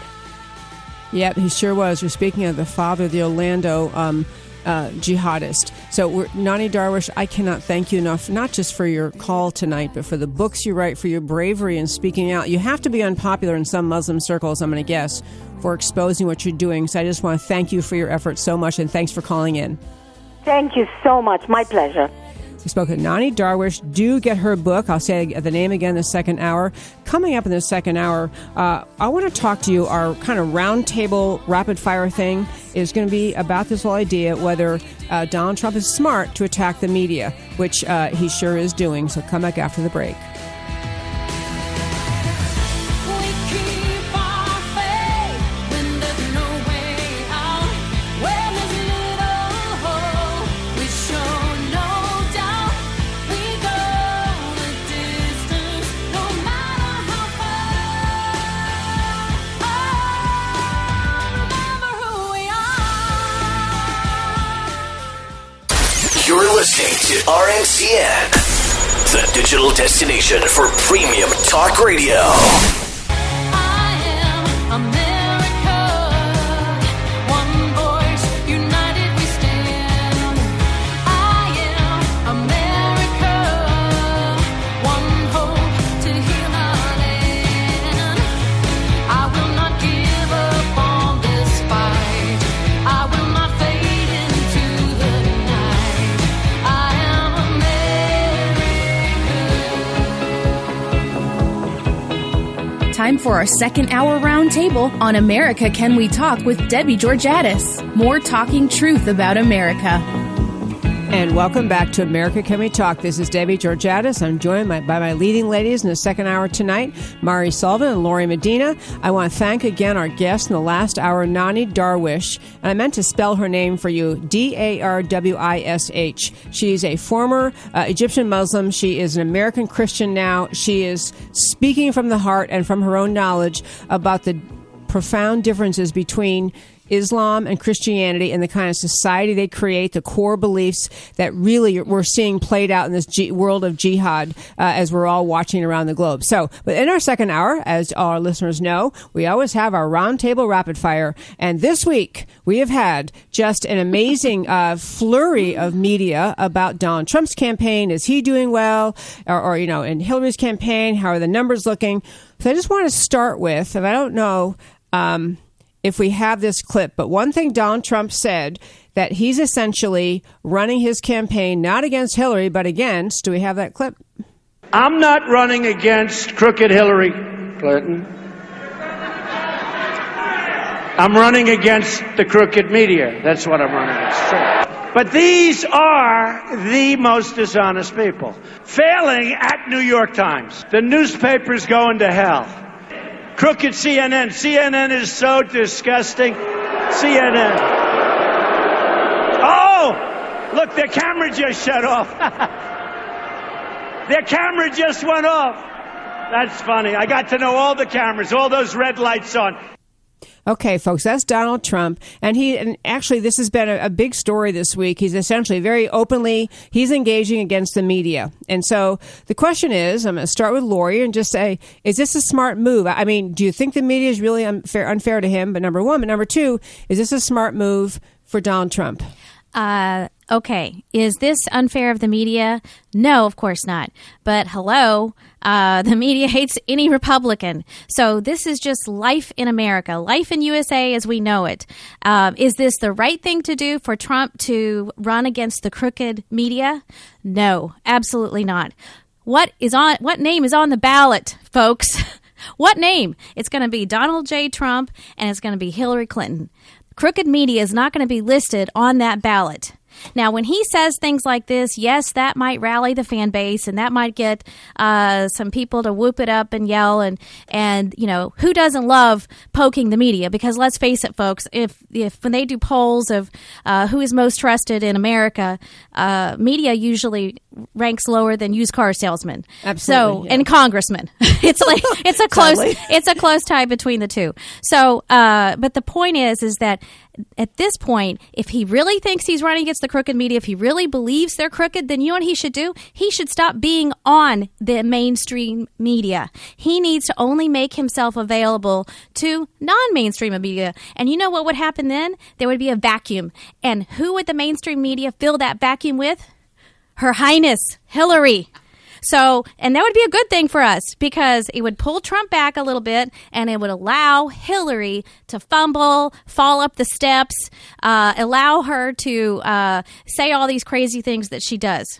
Yep, he sure was. We're speaking of the father, of the Orlando um, uh, jihadist. So, Nonie Darwish, I cannot thank you enough, not just for your call tonight, but for the books you write, for your bravery in speaking out. You have to be unpopular in some Muslim circles, I'm going to guess, for exposing what you're doing. So, I just want to thank you for your efforts so much, and thanks for calling in. Thank you so much. My pleasure. We spoke with Nonie Darwish. Do get her book. I'll say the name again the second hour. Coming up in the second hour, uh, I want to talk to you. Our kind of roundtable rapid fire thing is going to be about this whole idea whether uh, Donald Trump is smart to attack the media, which uh, he sure is doing. So come back after the break. Listening to RNCN, the digital destination for premium talk radio. Time for our second hour roundtable on America Can We Talk with Debbie Georgatos. More talking truth about America. And welcome back to America Can We Talk. This is Debbie Georgatos. I'm joined by, by, my leading ladies in the second hour tonight, Mari Sullivan and Lori Medina. I want to thank again our guest in the last hour, Nonie Darwish. And I meant to spell her name for you D A R W I S H. She's a former uh, Egyptian Muslim. She is an American Christian now. She is speaking from the heart and from her own knowledge about the profound differences between Islam and Christianity and the kind of society they create, the core beliefs that really we're seeing played out in this world of jihad uh, as we're all watching around the globe. So, but in our second hour, as our listeners know, we always have our roundtable rapid fire. And this week, we have had just an amazing uh, flurry of media about Donald Trump's campaign. Is he doing well? Or, or, you know, in Hillary's campaign, how are the numbers looking? So I just want to start with, and I don't know, um, if we have this clip. But one thing Donald Trump said that he's essentially running his campaign not against Hillary, but against. Do we have that clip? I'm not running against crooked Hillary Clinton. I'm running against the crooked media. That's what I'm running against. But these are the most dishonest people. Failing at New York Times. The newspaper's going to hell. Crooked CNN. CNN is so disgusting. CNN. Oh, look, their camera just shut off. <laughs> their camera just went off. That's funny. I got to know all the cameras, all those red lights on. Okay, folks, that's Donald Trump, and he and actually this has been a, a, big story this week. He's essentially very openly he's engaging against the media, and so the question is, I'm going to start with Lori and just say, is this a smart move? I mean, do you think the media is really unfair unfair to him? But number one, but number two, is this a smart move for Donald Trump? Uh, okay, is this unfair of the media? No, of course not. But hello, uh, the media hates any Republican. So this is just life in America, life in USA as we know it. Uh, is this the right thing to do for Trump to run against the crooked media? No, absolutely not. What is on? What name is on the ballot, folks? <laughs> what name? It's going to be Donald J. Trump and it's going to be Hillary Clinton. Crooked media is not going to be listed on that ballot. Now, when he says things like this, yes, that might rally the fan base, and that might get uh, some people to whoop it up and yell, and and you know who doesn't love poking the media? Because let's face it, folks, if if when they do polls of uh, who is most trusted in America, uh, media usually ranks lower than used car salesmen. Absolutely. So yeah. and congressmen, <laughs> it's like it's a <laughs> close it's a close tie between the two. So, uh, but the point is, is that at this point, if he really thinks he's running against the crooked media, if he really believes they're crooked, then you know what he should do? He should stop being on the mainstream media. He needs to only make himself available to non mainstream media. And you know what would happen then? There would be a vacuum. And who would the mainstream media fill that vacuum with? Her Highness, Hillary. So, and that would be a good thing for us because it would pull Trump back a little bit and it would allow Hillary to fumble, fall up the steps, uh, allow her to uh, say all these crazy things that she does.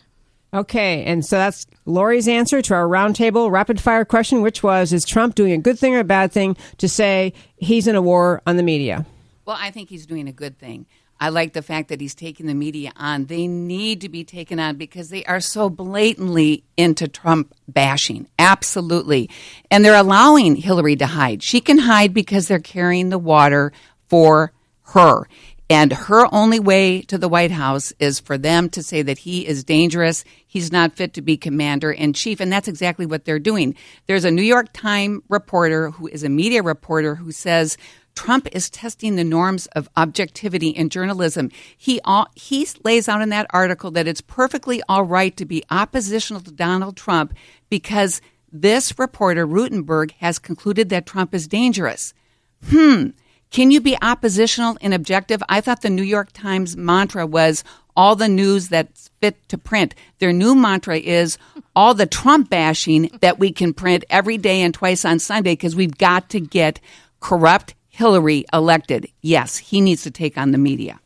Okay, and so that's Lori's answer to our roundtable rapid fire question, which was Is Trump doing a good thing or a bad thing to say he's in a war on the media? Well, I think he's doing a good thing. I like the fact that he's taking the media on. They need to be taken on because they are so blatantly into Trump bashing. Absolutely. And they're allowing Hillary to hide. She can hide because they're carrying the water for her. And her only way to the White House is for them to say that he is dangerous, he's not fit to be commander in chief. And that's exactly what they're doing. There's a New York Times reporter who is a media reporter who says Trump is testing the norms of objectivity in journalism. He he lays out in that article that it's perfectly all right to be oppositional to Donald Trump because this reporter Rutenberg has concluded that Trump is dangerous. Hmm. Can you be oppositional and objective? I thought the New York Times mantra was all the news that's fit to print. Their new mantra is all the Trump bashing that we can print every day and twice on Sunday because we've got to get corrupt Hillary elected, yes, he needs to take on the media.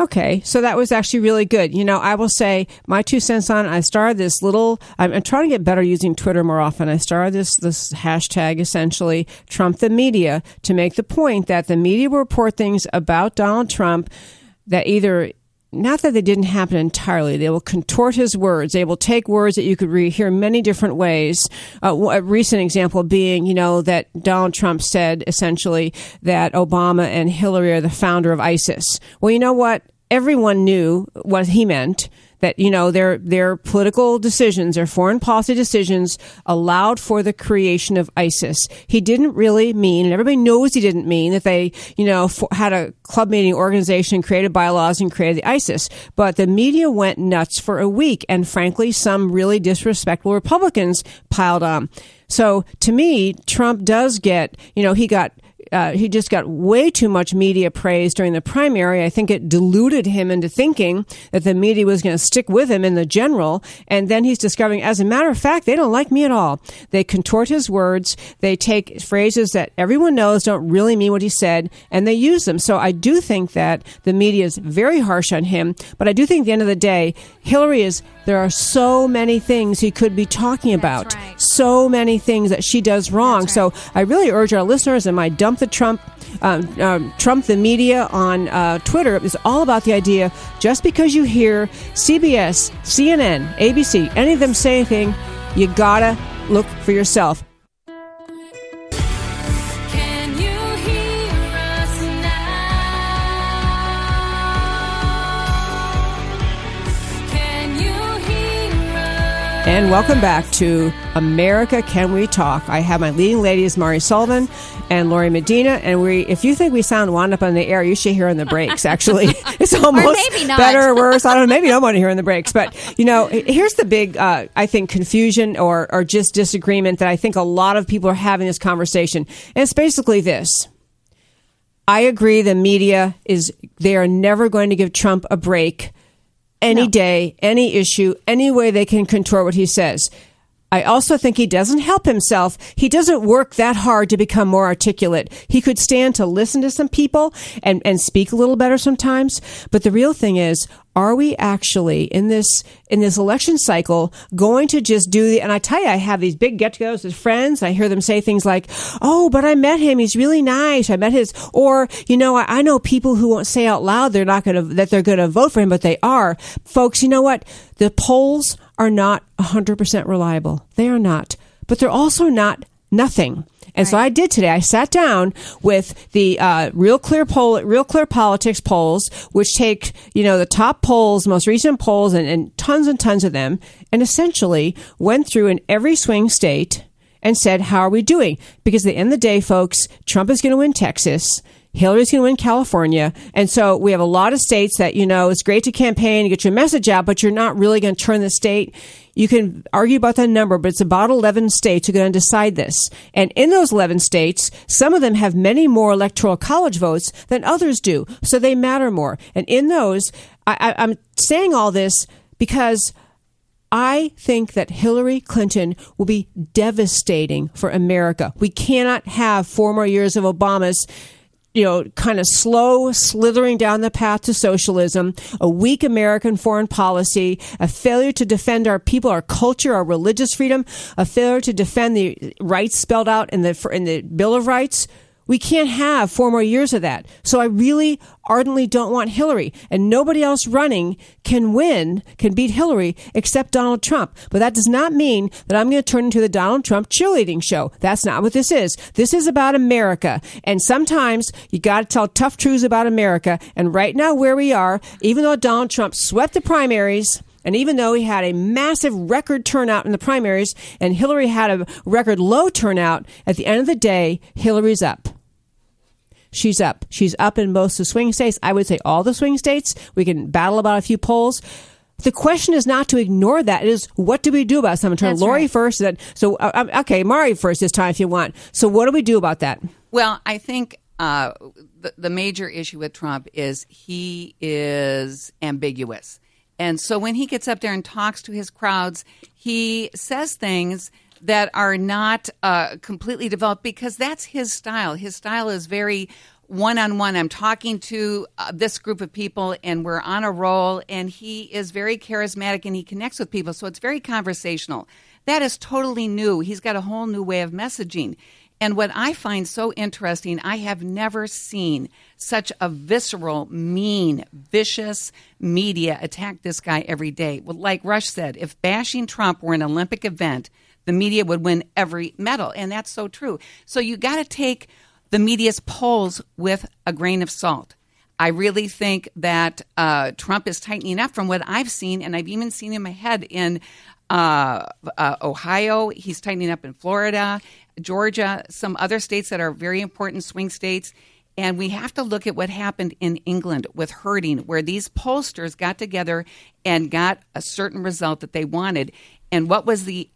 Okay, so that was actually really good. You know, I will say my two cents on. I started this little. I'm, I'm, trying to get better using Twitter more often. I started this this hashtag essentially Trump the media to make the point that the media will report things about Donald Trump that either not that they didn't happen entirely. They will contort his words. They will take words that you could re- hear many different ways. Uh, a recent example being, you know, that Donald Trump said essentially that Obama and Hillary are the founder of ISIS. Well, you know what? Everyone knew what he meant that you know their their political decisions, their foreign policy decisions, allowed for the creation of ISIS. He didn't really mean, and everybody knows he didn't mean that they you know had a club meeting organization, created bylaws, and created the ISIS. But the media went nuts for a week, and frankly, some really disrespectful Republicans piled on. So to me, Trump does get, you know, he got uh, he just got way too much media praise during the primary. I think it deluded him into thinking that the media was going to stick with him in the general. And then he's discovering, as a matter of fact, they don't like me at all. They contort his words. They take phrases that everyone knows don't really mean what he said, and they use them. So I do think that the media is very harsh on him. But I do think at the end of the day, Hillary is there are so many things he could be talking about. Right. So many things that she does wrong. Right. So I really urge our listeners and my dump the Trump um, um, Trump the media on uh, Twitter is all about the idea just because you hear CBS, CNN, ABC, any of them say anything, you gotta look for yourself. And welcome back to America Can We Talk. I have my leading ladies, Mari Sullivan and Lori Medina. And we, if you think we sound wound up on the air, you should hear in the breaks. Actually, <laughs> <laughs> it's almost better or worse. I don't know. Maybe I don't want to hear in the breaks, but you know, here's the big, uh, I think, confusion or or just disagreement that I think a lot of people are having this conversation. And it's basically this. I agree. The media is they are never going to give Trump a break any no. day, any issue, any way they can contort what he says. I also think he doesn't help himself. He doesn't work that hard to become more articulate. He could stand to listen to some people and, and speak a little better sometimes. But the real thing is, are we actually in this in this election cycle going to just do the and I tell you I have these big get-togethers with friends I hear them say things like oh but I met him he's really nice I met his or you know I, I know people who won't say out loud they're not going to that they're going to vote for him but they are folks you know what the polls are not 100% reliable. They are not. But they're also not nothing. And right. so I did today. I sat down with the uh, Real Clear poll, Real Clear Politics polls, which take you know the top polls, most recent polls, and, and tons and tons of them, and essentially went through in every swing state and said, "How are we doing?" Because at the end of the day, folks, Trump is going to win Texas. Hillary's going to win California. And so we have a lot of states that, you know, it's great to campaign and get your message out, but you're not really going to turn the state. You can argue about that number, but it's about 11 states who are going to decide this. And in those 11 states, some of them have many more electoral college votes than others do. So they matter more. And in those, I, I, I'm saying all this because I think that Hillary Clinton will be devastating for America. We cannot have four more years of Obama's you know, kind of slow slithering down the path to socialism, a weak American foreign policy, a failure to defend our people, our culture, our religious freedom, a failure to defend the rights spelled out in the in the Bill of Rights. We can't have four more years of that. So I really ardently don't want Hillary. And nobody else running can win, can beat Hillary except Donald Trump. But that does not mean that I'm going to turn into the Donald Trump cheerleading show. That's not what this is. This is about America. And sometimes you got to tell tough truths about America. And right now, where we are, even though Donald Trump swept the primaries, and even though he had a massive record turnout in the primaries and Hillary had a record low turnout, at the end of the day, Hillary's up she's up. She's up in most of the swing states. I would say all the swing states. We can battle about a few polls. The question is not to ignore that. It is what do we do about something? Turn Lori right. first. Then so uh, um, okay, Mari first this time if you want. So what do we do about that? Well, I think uh, the, the major issue with Trump is he is ambiguous. And so when he gets up there and talks to his crowds, he says things that are not uh, completely developed because that's his style. His style is very one on one. I'm talking to uh, this group of people and we're on a roll, and he is very charismatic and he connects with people. So it's very conversational. That is totally new. He's got a whole new way of messaging. And what I find so interesting, I have never seen such a visceral, mean, vicious media attack this guy every day. Well, like Rush said, if bashing Trump were an Olympic event, the media would win every medal. And that's so true. So you got to take the media's polls with a grain of salt. I really think that uh, Trump is tightening up from what I've seen, and I've even seen him ahead in uh, uh, Ohio. He's tightening up in Florida, Georgia, some other states that are very important swing states. And we have to look at what happened in England with herding, where these pollsters got together and got a certain result that they wanted. And what was the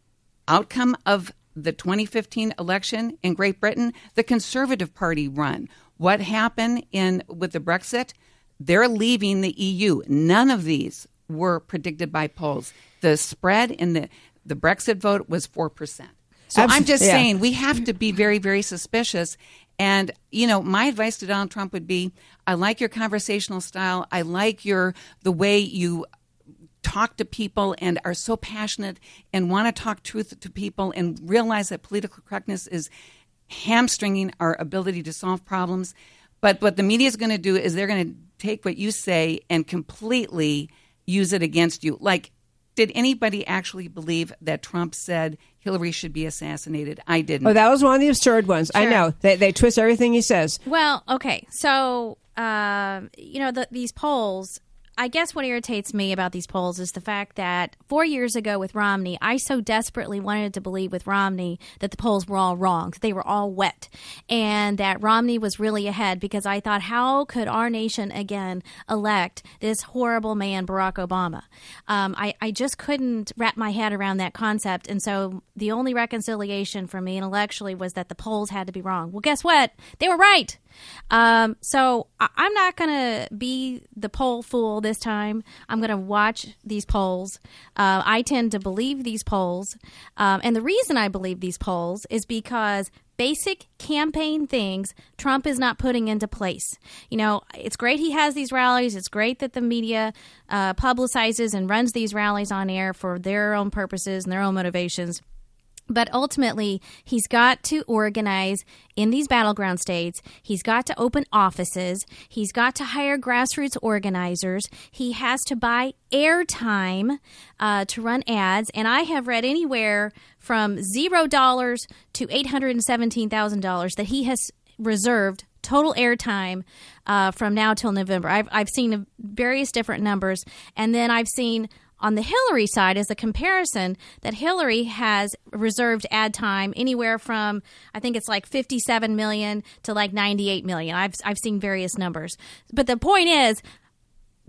outcome of the 2015 election in Great Britain, the Conservative Party won. What happened in with the Brexit? They're leaving the EU. None of these were predicted by polls. The spread in the the Brexit vote was four percent. So I'm just yeah. saying we have to be very, very suspicious. And you know, my advice to Donald Trump would be: I like your conversational style. I like your the way you talk to people and are so passionate and want to talk truth to people and realize that political correctness is hamstringing our ability to solve problems. But what the media is going to do is they're going to take what you say and completely use it against you. Like, did anybody actually believe that Trump said Hillary should be assassinated? I didn't. Oh, that was one of the absurd ones. Sure. I know. They, they twist everything he says. Well, okay. So, uh, you know, the, these polls I guess what irritates me about these polls is the fact that four years ago with Romney, I so desperately wanted to believe with Romney that the polls were all wrong, that they were all wet, and that Romney was really ahead because I thought, how could our nation again elect this horrible man, Barack Obama? Um, I, I just couldn't wrap my head around that concept. And so the only reconciliation for me intellectually was that the polls had to be wrong. Well, guess what? They were right. Um, so I- am not going to be the poll fool this time. I'm going to watch these polls. Uh, I tend to believe these polls. Um, and the reason I believe these polls is because basic campaign things Trump is not putting into place. You know, it's great he has these rallies. It's great that the media uh, publicizes and runs these rallies on air for their own purposes and their own motivations. But ultimately, he's got to organize in these battleground states. He's got to open offices. He's got to hire grassroots organizers. He has to buy airtime uh, to run ads. And I have read anywhere from zero dollars to eight hundred and seventeen thousand dollars that he has reserved total airtime uh, from now till November. I've I've seen various different numbers, and then I've seen on the Hillary side, as a comparison, that Hillary has reserved ad time anywhere from I think it's like 57 million to like 98 million. I've I've seen various numbers, but the point is,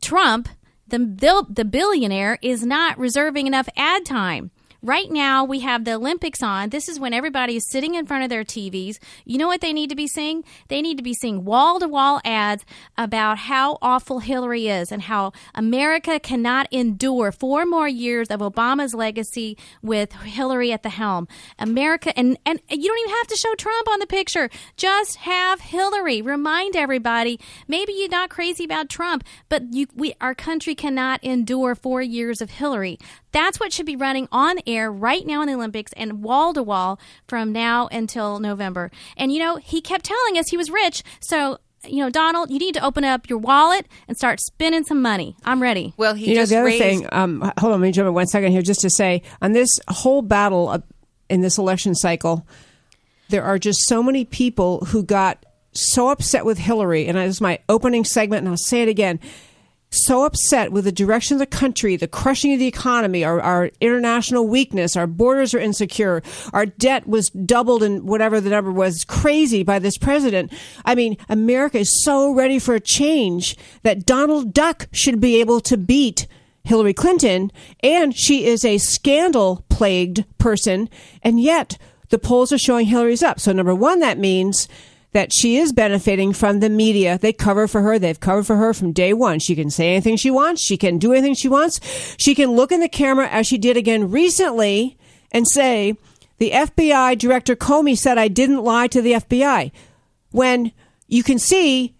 Trump, the the billionaire, is not reserving enough ad time. Right now, we have the Olympics on. This is when everybody is sitting in front of their TVs. You know what they need to be seeing? They need to be seeing wall to wall ads about how awful Hillary is and how America cannot endure four more years of Obama's legacy with Hillary at the helm. America, and, and you don't even have to show Trump on the picture. Just have Hillary. Remind everybody. Maybe you're not crazy about Trump, but you, we, our country cannot endure four years of Hillary. That's what should be running on air right now in the Olympics and wall to wall from now until November. And you know, he kept telling us he was rich, so you know, Donald, you need to open up your wallet and start spending some money. I'm ready. Well, he you know the other raised- thing. Um, hold on, let me jump in one second here, just to say on this whole battle in this election cycle, there are just so many people who got so upset with Hillary, and this is my opening segment, and I'll say it again so upset with the direction of the country, the crushing of the economy, our, our international weakness, our borders are insecure, our debt was doubled and whatever the number was crazy by this president. I mean, America is so ready for a change that Donald Duck should be able to beat Hillary Clinton, and she is a scandal plagued person, and yet the polls are showing Hillary's up. So number one, that means that she is benefiting from the media. They cover for her. They've covered for her from day one. She can say anything she wants. She can do anything she wants. She can look in the camera as she did again recently and say, the FBI director Comey said I didn't lie to the FBI. When you can see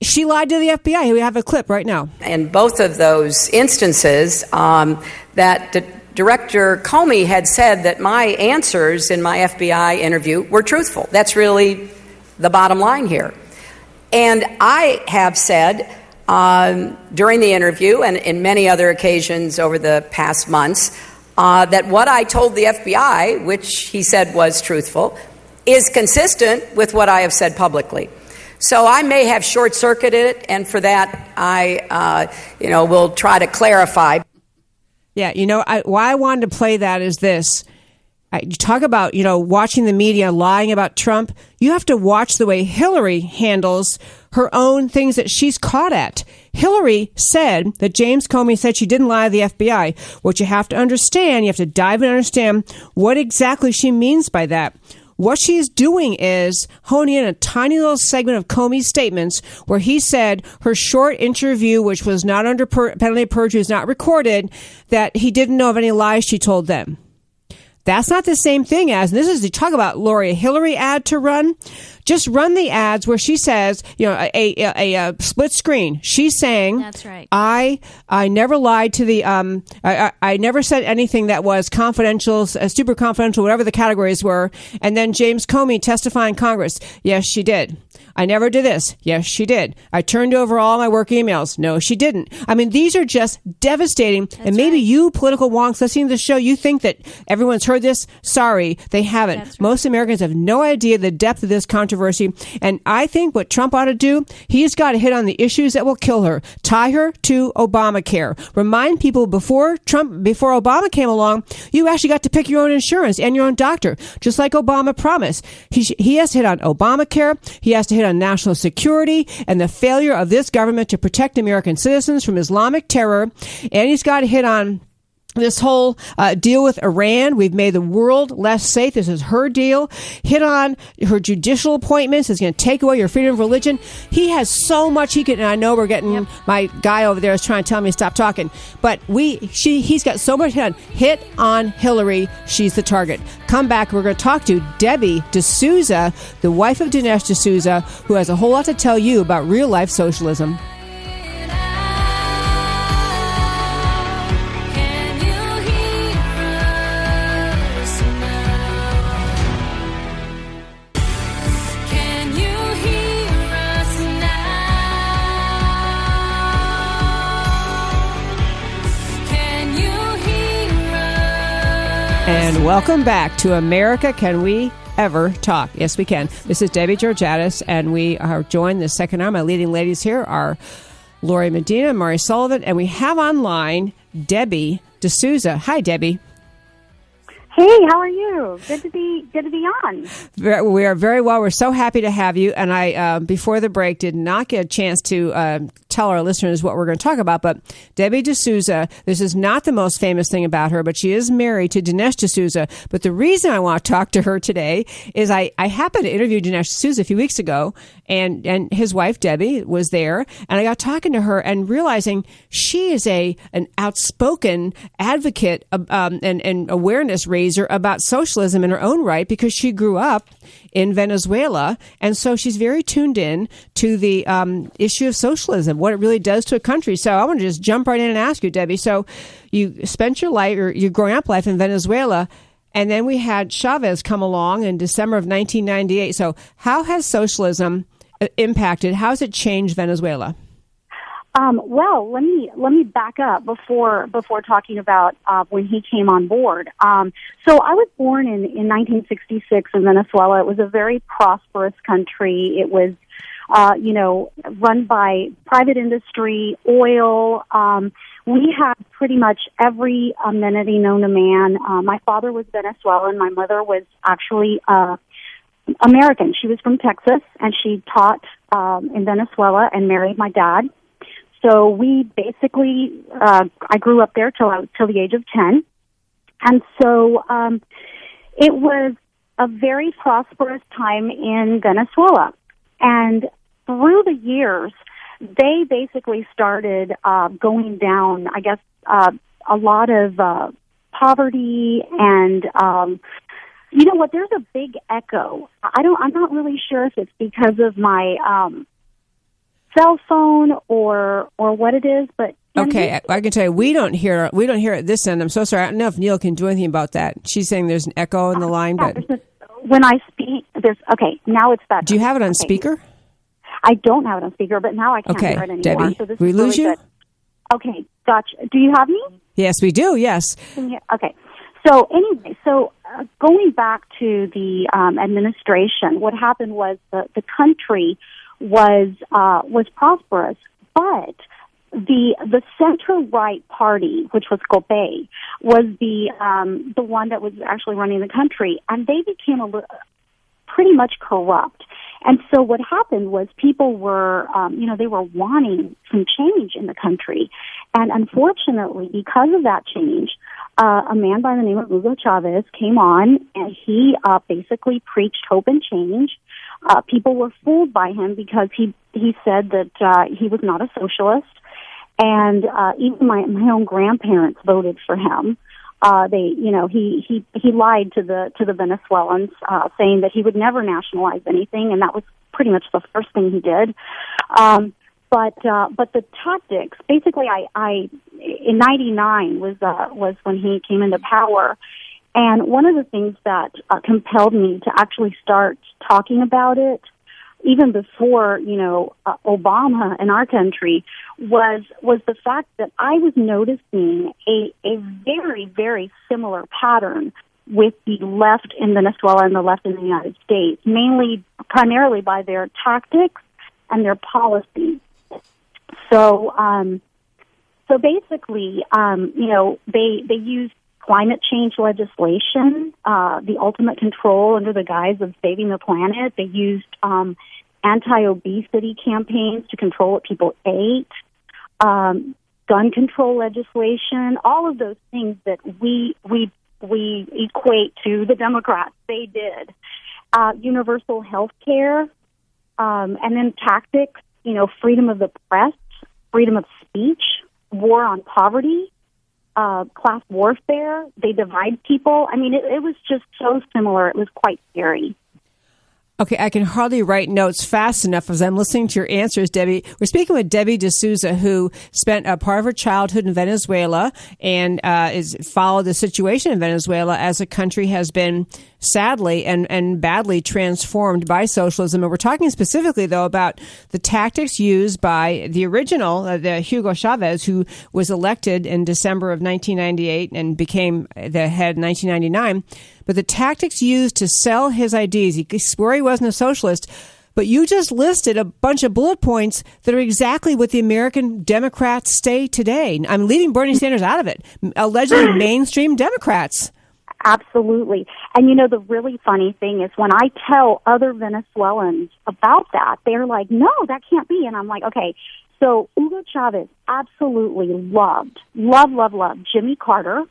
she lied to the FBI. We have a clip right now. In both of those instances, um, that D- Director Comey had said that my answers in my FBI interview were truthful. That's really the bottom line here. And I have said um, during the interview and in many other occasions over the past months uh, that what I told the FBI, which he said was truthful, is consistent with what I have said publicly. So I may have short circuited it, and for that, I, uh, you know, will try to clarify. Yeah, you know, I, why I wanted to play that is this you talk about, you know, watching the media lying about Trump. You have to watch the way Hillary handles her own things that she's caught at. Hillary said that James Comey said she didn't lie to the FBI. What you have to understand, you have to dive and understand what exactly she means by that. What she's doing is honing in a tiny little segment of Comey's statements where he said her short interview, which was not under per- penalty of perjury, is not recorded, that he didn't know of any lies she told them. That's not the same thing as this is to talk about Lori Hillary ad to run. Just run the ads where she says, you know, a, a, a, a split screen. She's saying, "That's right. I I never lied to the um I, I, I never said anything that was confidential, uh, super confidential, whatever the categories were." And then James Comey testifying Congress, yes, she did. I never did this. Yes, she did. I turned over all my work emails. No, she didn't. I mean, these are just devastating. That's and maybe right. you political wonks listening to the show, you think that everyone's heard this. Sorry, they haven't. Right. Most Americans have no idea the depth of this controversy. And I think what Trump ought to do, he's got to hit on the issues that will kill her. Tie her to Obamacare. Remind people before Trump, before Obama came along, you actually got to pick your own insurance and your own doctor, just like Obama promised. He, he has to hit on Obamacare. He has to hit on national security and the failure of this government to protect American citizens from Islamic terror. And he's got hit on this whole uh, deal with Iran. We've made the world less safe. This is her deal. Hit on her judicial appointments. It's going to take away your freedom of religion. He has so much he can. And I know we're getting yep. my guy over there is trying to tell me to stop talking. But we, she, he's got so much hit on. Hit on Hillary. She's the target. Come back. We're going to talk to Debbie D'Souza, the wife of Dinesh D'Souza, who has a whole lot to tell you about real life socialism. And welcome back to America Can We Ever Talk? Yes, we can. This is Debbie Georgatos, and we are joined the second hour. My leading ladies here are Lori Medina, Murray Sullivan, and we have online Debbie D'Souza. Hi, Debbie. Hey, how are you? Good to be good to be on. We are very well. We're so happy to have you. And I, uh, before the break, did not get a chance to uh, tell our listeners what we're going to talk about. But Debbie D'Souza, this is not the most famous thing about her, but she is married to Dinesh D'Souza. But the reason I want to talk to her today is I, I happened to interview Dinesh D'Souza a few weeks ago, and and his wife Debbie was there, and I got talking to her and realizing she is a an outspoken advocate um, and and awareness raiser about socialism in her own right because she grew up in Venezuela, and so she's very tuned in to the um, issue of socialism, what it really does to a country. So I want to just jump right in and ask you, Debbie. So you spent your life, or your growing up life in Venezuela. And then we had Chavez come along in December of 1998. So, how has socialism impacted? How has it changed Venezuela? Um, well, let me let me back up before before talking about uh, when he came on board. Um, so I was born in in 1966 in Venezuela. It was a very prosperous country. It was, uh, you know, run by private industry, oil. Um, we had pretty much every amenity known to man. Uh, my father was Venezuelan. My mother was actually uh, American. She was from Texas, and she taught um, in Venezuela and married my dad. So we basically, uh, I grew up there till I till the age of ten, and so um, it was a very prosperous time in Venezuela. And through the years, they basically started uh, going down. I guess uh, a lot of uh, poverty and um, you know what? There's a big echo. I don't. I'm not really sure if it's because of my um, cell phone or or what it is, but Okay, I can tell you, we don't hear we don't hear it this end. I'm so sorry. I don't know if Neil can do anything about that. She's saying there's an echo in the line, yeah, but when I speak, there's okay. Now it's better. Do you have it on okay. speaker? I don't have it on speaker, but now I can't okay, hear it anymore. Debbie, so this we is lose really you. Good. Okay, gotcha. Do you have me? Yes, we do. Yes. Okay. So anyway, so uh, going back to the um, administration, what happened was the the country was uh, was prosperous, but the the center right party, which was COPEI, was the um, the one that was actually running the country, and they became a pretty much corrupt. And so what happened was people were, um, you know, they were wanting some change in the country, and unfortunately, because of that change, uh, a man by the name of Hugo Chavez came on, and he uh, basically preached hope and change uh, people were fooled by him because he he said that uh, he was not a socialist, and uh, even my my own grandparents voted for him. Uh, they, you know, he he he lied to the to the Venezuelans, uh, saying that he would never nationalize anything, and that was pretty much the first thing he did. Um, but uh, but the tactics, basically, I I in '99 was uh, was when he came into power, and one of the things that uh, compelled me to actually start talking about it even before you know uh, Obama in our country was was the fact that I was noticing a a very very similar pattern with the left in Venezuela and the left in the United States, mainly primarily by their tactics and their policies. So, um, so basically, um, you know, they they use climate change legislation, uh, the ultimate control under the guise of saving the planet. They used um, anti-obesity campaigns to control what people ate. Um, gun control legislation, all of those things that we we we equate to the Democrats. They did uh, universal health care, um, and then tactics. You know, freedom of the press, freedom of speech, war on poverty, uh, class warfare. They divide people. I mean, it, it was just so similar. It was quite scary. Okay, I can hardly write notes fast enough as I'm listening to your answers, Debbie. We're speaking with Debbie D'Souza, who spent a part of her childhood in Venezuela and uh, is followed the situation in Venezuela as the country has been sadly and, and badly transformed by socialism. And we're talking specifically, though, about the tactics used by the original, uh, the Hugo Chavez, who was elected in December of 1998 and became the head in 1999. But the tactics used to sell his ideas, he swore he wasn't a socialist. But you just listed a bunch of bullet points that are exactly what the American Democrats say today. I'm leaving Bernie Sanders out of it. Allegedly <laughs> mainstream Democrats. Absolutely. And you know, the really funny thing is when I tell other Venezuelans about that, they're like, no, that can't be. And I'm like, okay. So Hugo Chavez absolutely loved, love, love, love Jimmy Carter.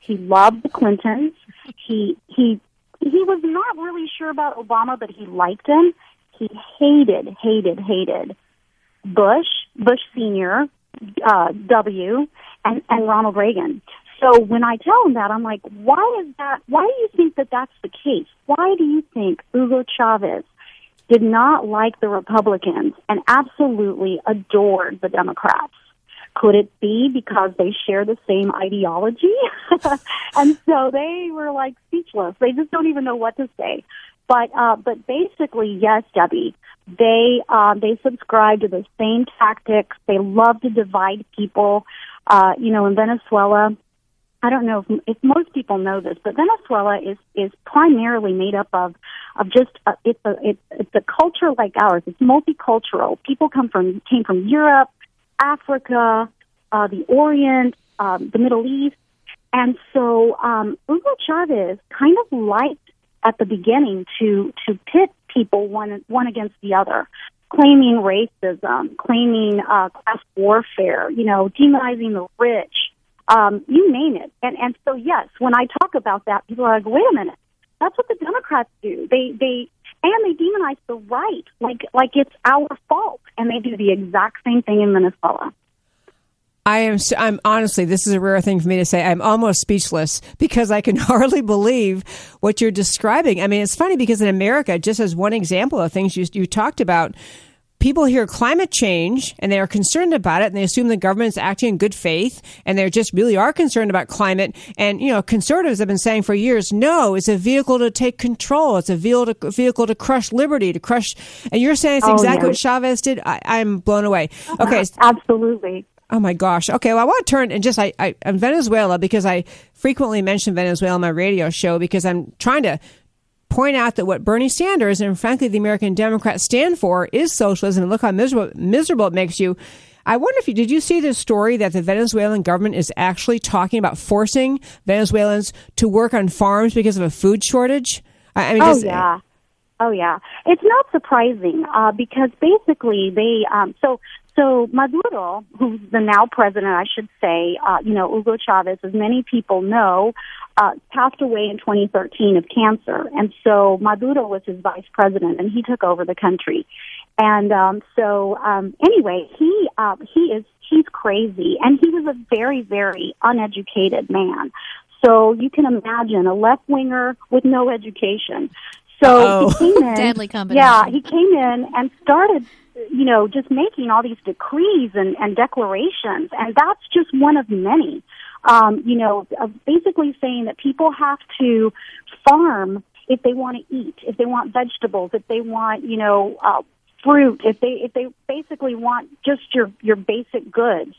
He loved the Clintons. He, he, he was not really sure about Obama, but he liked him. He hated, hated, hated Bush, Bush Senior, uh, W, and, and Ronald Reagan. So when I tell him that, I'm like, why is that? Why do you think that that's the case? Why do you think Hugo Chavez did not like the Republicans and absolutely adored the Democrats? Could it be because they share the same ideology? <laughs> and so they were like speechless. They just don't even know what to say. But uh, but basically, yes, Debbie, they um, they subscribe to the same tactics. They love to divide people. Uh, you know, in Venezuela, I don't know if, if most people know this, but Venezuela is is primarily made up of of just a, it's a it's, it's a culture like ours. It's multicultural. People come from came from Europe, Africa, uh, the Orient, um, the Middle East, and so um, Hugo Chavez kind of liked at the beginning to to pit people one one against the other, claiming racism, claiming uh, class warfare, you know, demonizing the rich um, you name it. And and so yes, when I talk about that, people are like, wait a minute, that's what the Democrats do. They they and they demonize the right like like it's our fault, and they do the exact same thing in Venezuela. I am. I'm honestly. This is a rare thing for me to say. I'm almost speechless <laughs> because I can <laughs> hardly believe what you're describing. I mean, it's funny because in America, just as one example of things you you talked about, people hear climate change and they are concerned about it and they assume the government's acting in good faith and they just really are concerned about climate. And, you know, conservatives have been saying for years, no, it's a vehicle to take control. It's a vehicle to, vehicle to crush liberty, to crush. And you're saying it's oh, exactly what Chavez did. I, am blown away. Okay. <laughs> Absolutely. Oh my gosh. Okay. Well, I want to turn and just, I, I, am Venezuela because I frequently mention Venezuela on my radio show because I'm trying to point out that what Bernie Sanders and frankly the American Democrats stand for is socialism. And look how miserable, miserable it makes you. I wonder if you did you see this story that the Venezuelan government is actually talking about forcing Venezuelans to work on farms because of a food shortage? I mean, oh just, yeah, oh yeah. It's not surprising uh, because basically they um, so so Maduro, who's the now president, I should say, uh, you know, Hugo Chavez, as many people know, uh, passed away in 2013 of cancer. And so Maduro was his vice president and he took over the country. And um, so um, anyway, he uh, he is he's crazy and he was a very very uneducated man. So you can imagine a left winger with no education. So he came in, <laughs> deadly company. Yeah, he came in and started you know, just making all these decrees and, and declarations, and that's just one of many. Um, you know, basically saying that people have to farm if they want to eat, if they want vegetables, if they want, you know, uh, fruit, if they if they basically want just your your basic goods,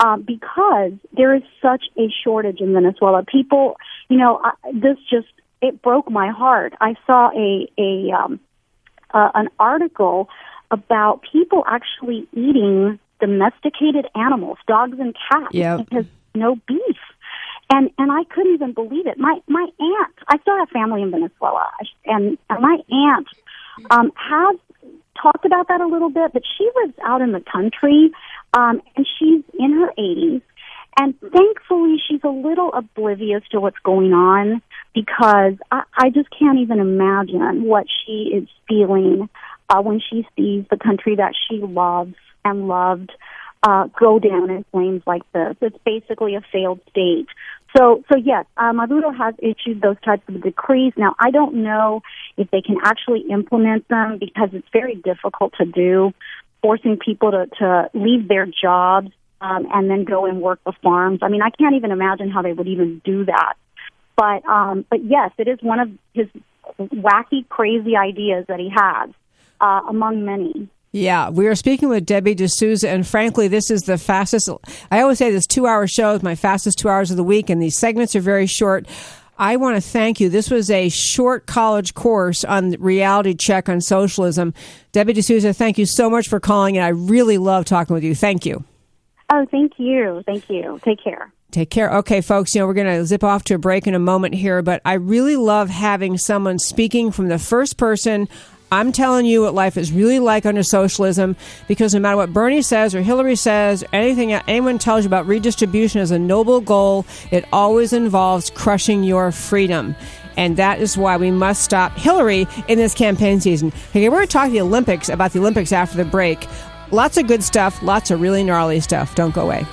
um, because there is such a shortage in Venezuela. People, you know, I, this just it broke my heart. I saw a a um, uh, an article about people actually eating domesticated animals, dogs and cats, yep. because no beef. And and I couldn't even believe it. My my aunt, I still have family in Venezuela, and, and my aunt um, has talked about that a little bit, but she lives out in the country, um, and she's in her 80s. And thankfully, she's a little oblivious to what's going on because I, I just can't even imagine what she is feeling uh, when she sees the country that she loves and loved uh, go down in flames like this. It's basically a failed state. So, so yes, uh, Maduro has issued those types of decrees. Now, I don't know if they can actually implement them because it's very difficult to do, forcing people to, to leave their jobs um, and then go and work the farms. I mean, I can't even imagine how they would even do that. But, um, but yes, it is one of his wacky, crazy ideas that he has, uh, among many. Yeah, we are speaking with Debbie D'Souza, and frankly, this is the fastest. I always say this two hour show is my fastest two hours of the week, and these segments are very short. I want to thank you. This was a short college course on reality check on socialism. Debbie D'Souza, thank you so much for calling, and I really love talking with you. Thank you. Oh, thank you. Thank you. Take care. Take care. Okay, folks, you know, we're going to zip off to a break in a moment here, but I really love having someone speaking from the first person I'm telling you what life is really like under socialism because no matter what Bernie says or Hillary says, or anything anyone tells you about redistribution as a noble goal, it always involves crushing your freedom. And that is why we must stop Hillary in this campaign season. Okay, we're going to talk the Olympics about the Olympics after the break. Lots of good stuff, lots of really gnarly stuff. Don't go away.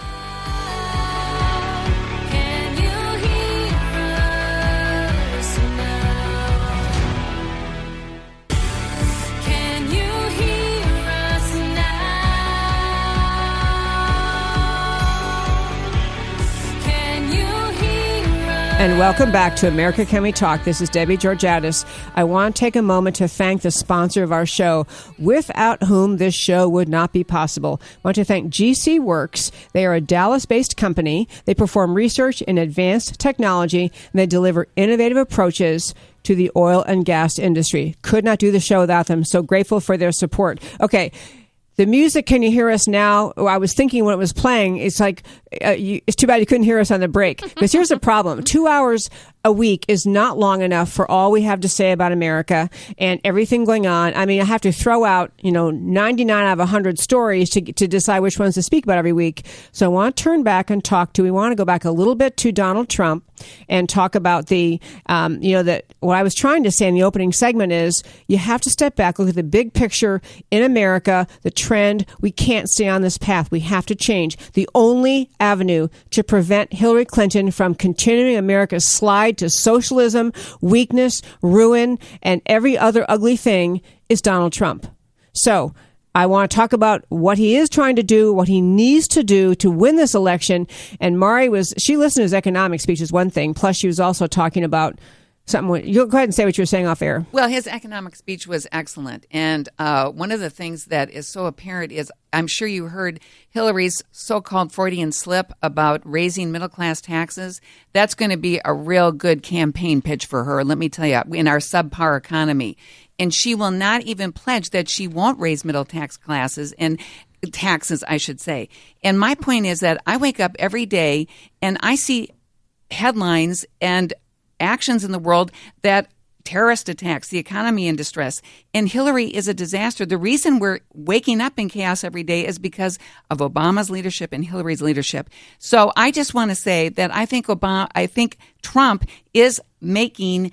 And welcome back to America Can We Talk. This is Debbie Georgatos. I want to take a moment to thank the sponsor of our show, without whom this show would not be possible. I want to thank GC Works. They are a Dallas based company. They perform research in advanced technology and they deliver innovative approaches to the oil and gas industry. Could not do the show without them. So grateful for their support. Okay. The music, can you hear us now? Oh, I was thinking when it was playing, it's like, uh, you, it's too bad you couldn't hear us on the break. <laughs> Because here's the problem two hours a week is not long enough for all we have to say about America and everything going on. I mean, I have to throw out, you know, 99 out of 100 stories to, to decide which ones to speak about every week. So I want to turn back and talk to, we want to go back a little bit to Donald Trump and talk about the, um, you know, that what I was trying to say in the opening segment is you have to step back, look at the big picture in America, the trend. We can't stay on this path. We have to change. The only avenue to prevent Hillary Clinton from continuing America's slide to socialism, weakness, ruin, and every other ugly thing is Donald Trump. So, I want to talk about what he is trying to do, what he needs to do to win this election. And Mari was, she listened to his economic speech is one thing. Plus, she was also talking about something. You'll go ahead and say what you were saying off air. Well, his economic speech was excellent, and uh, one of the things that is so apparent is I'm sure you heard Hillary's so-called Freudian slip about raising middle class taxes. That's going to be a real good campaign pitch for her. Let me tell you, in our subpar economy, and she will not even pledge that she won't raise middle tax classes and taxes, I should say. And my point is that I wake up every day and I see headlines and actions in the world that terrorist attacks, the economy in distress. And Hillary is a disaster. The reason we're waking up in chaos every day is because of Obama's leadership and Hillary's leadership. So I just want to say that I think Obama, I think Trump is making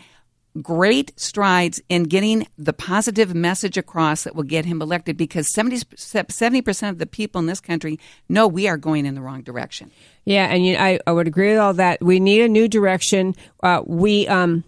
great strides in getting the positive message across that will get him elected because 70, 70% of the people in this country know we are going in the wrong direction. Yeah, and you, I, I would agree with all that. We need a new direction. Uh, we um,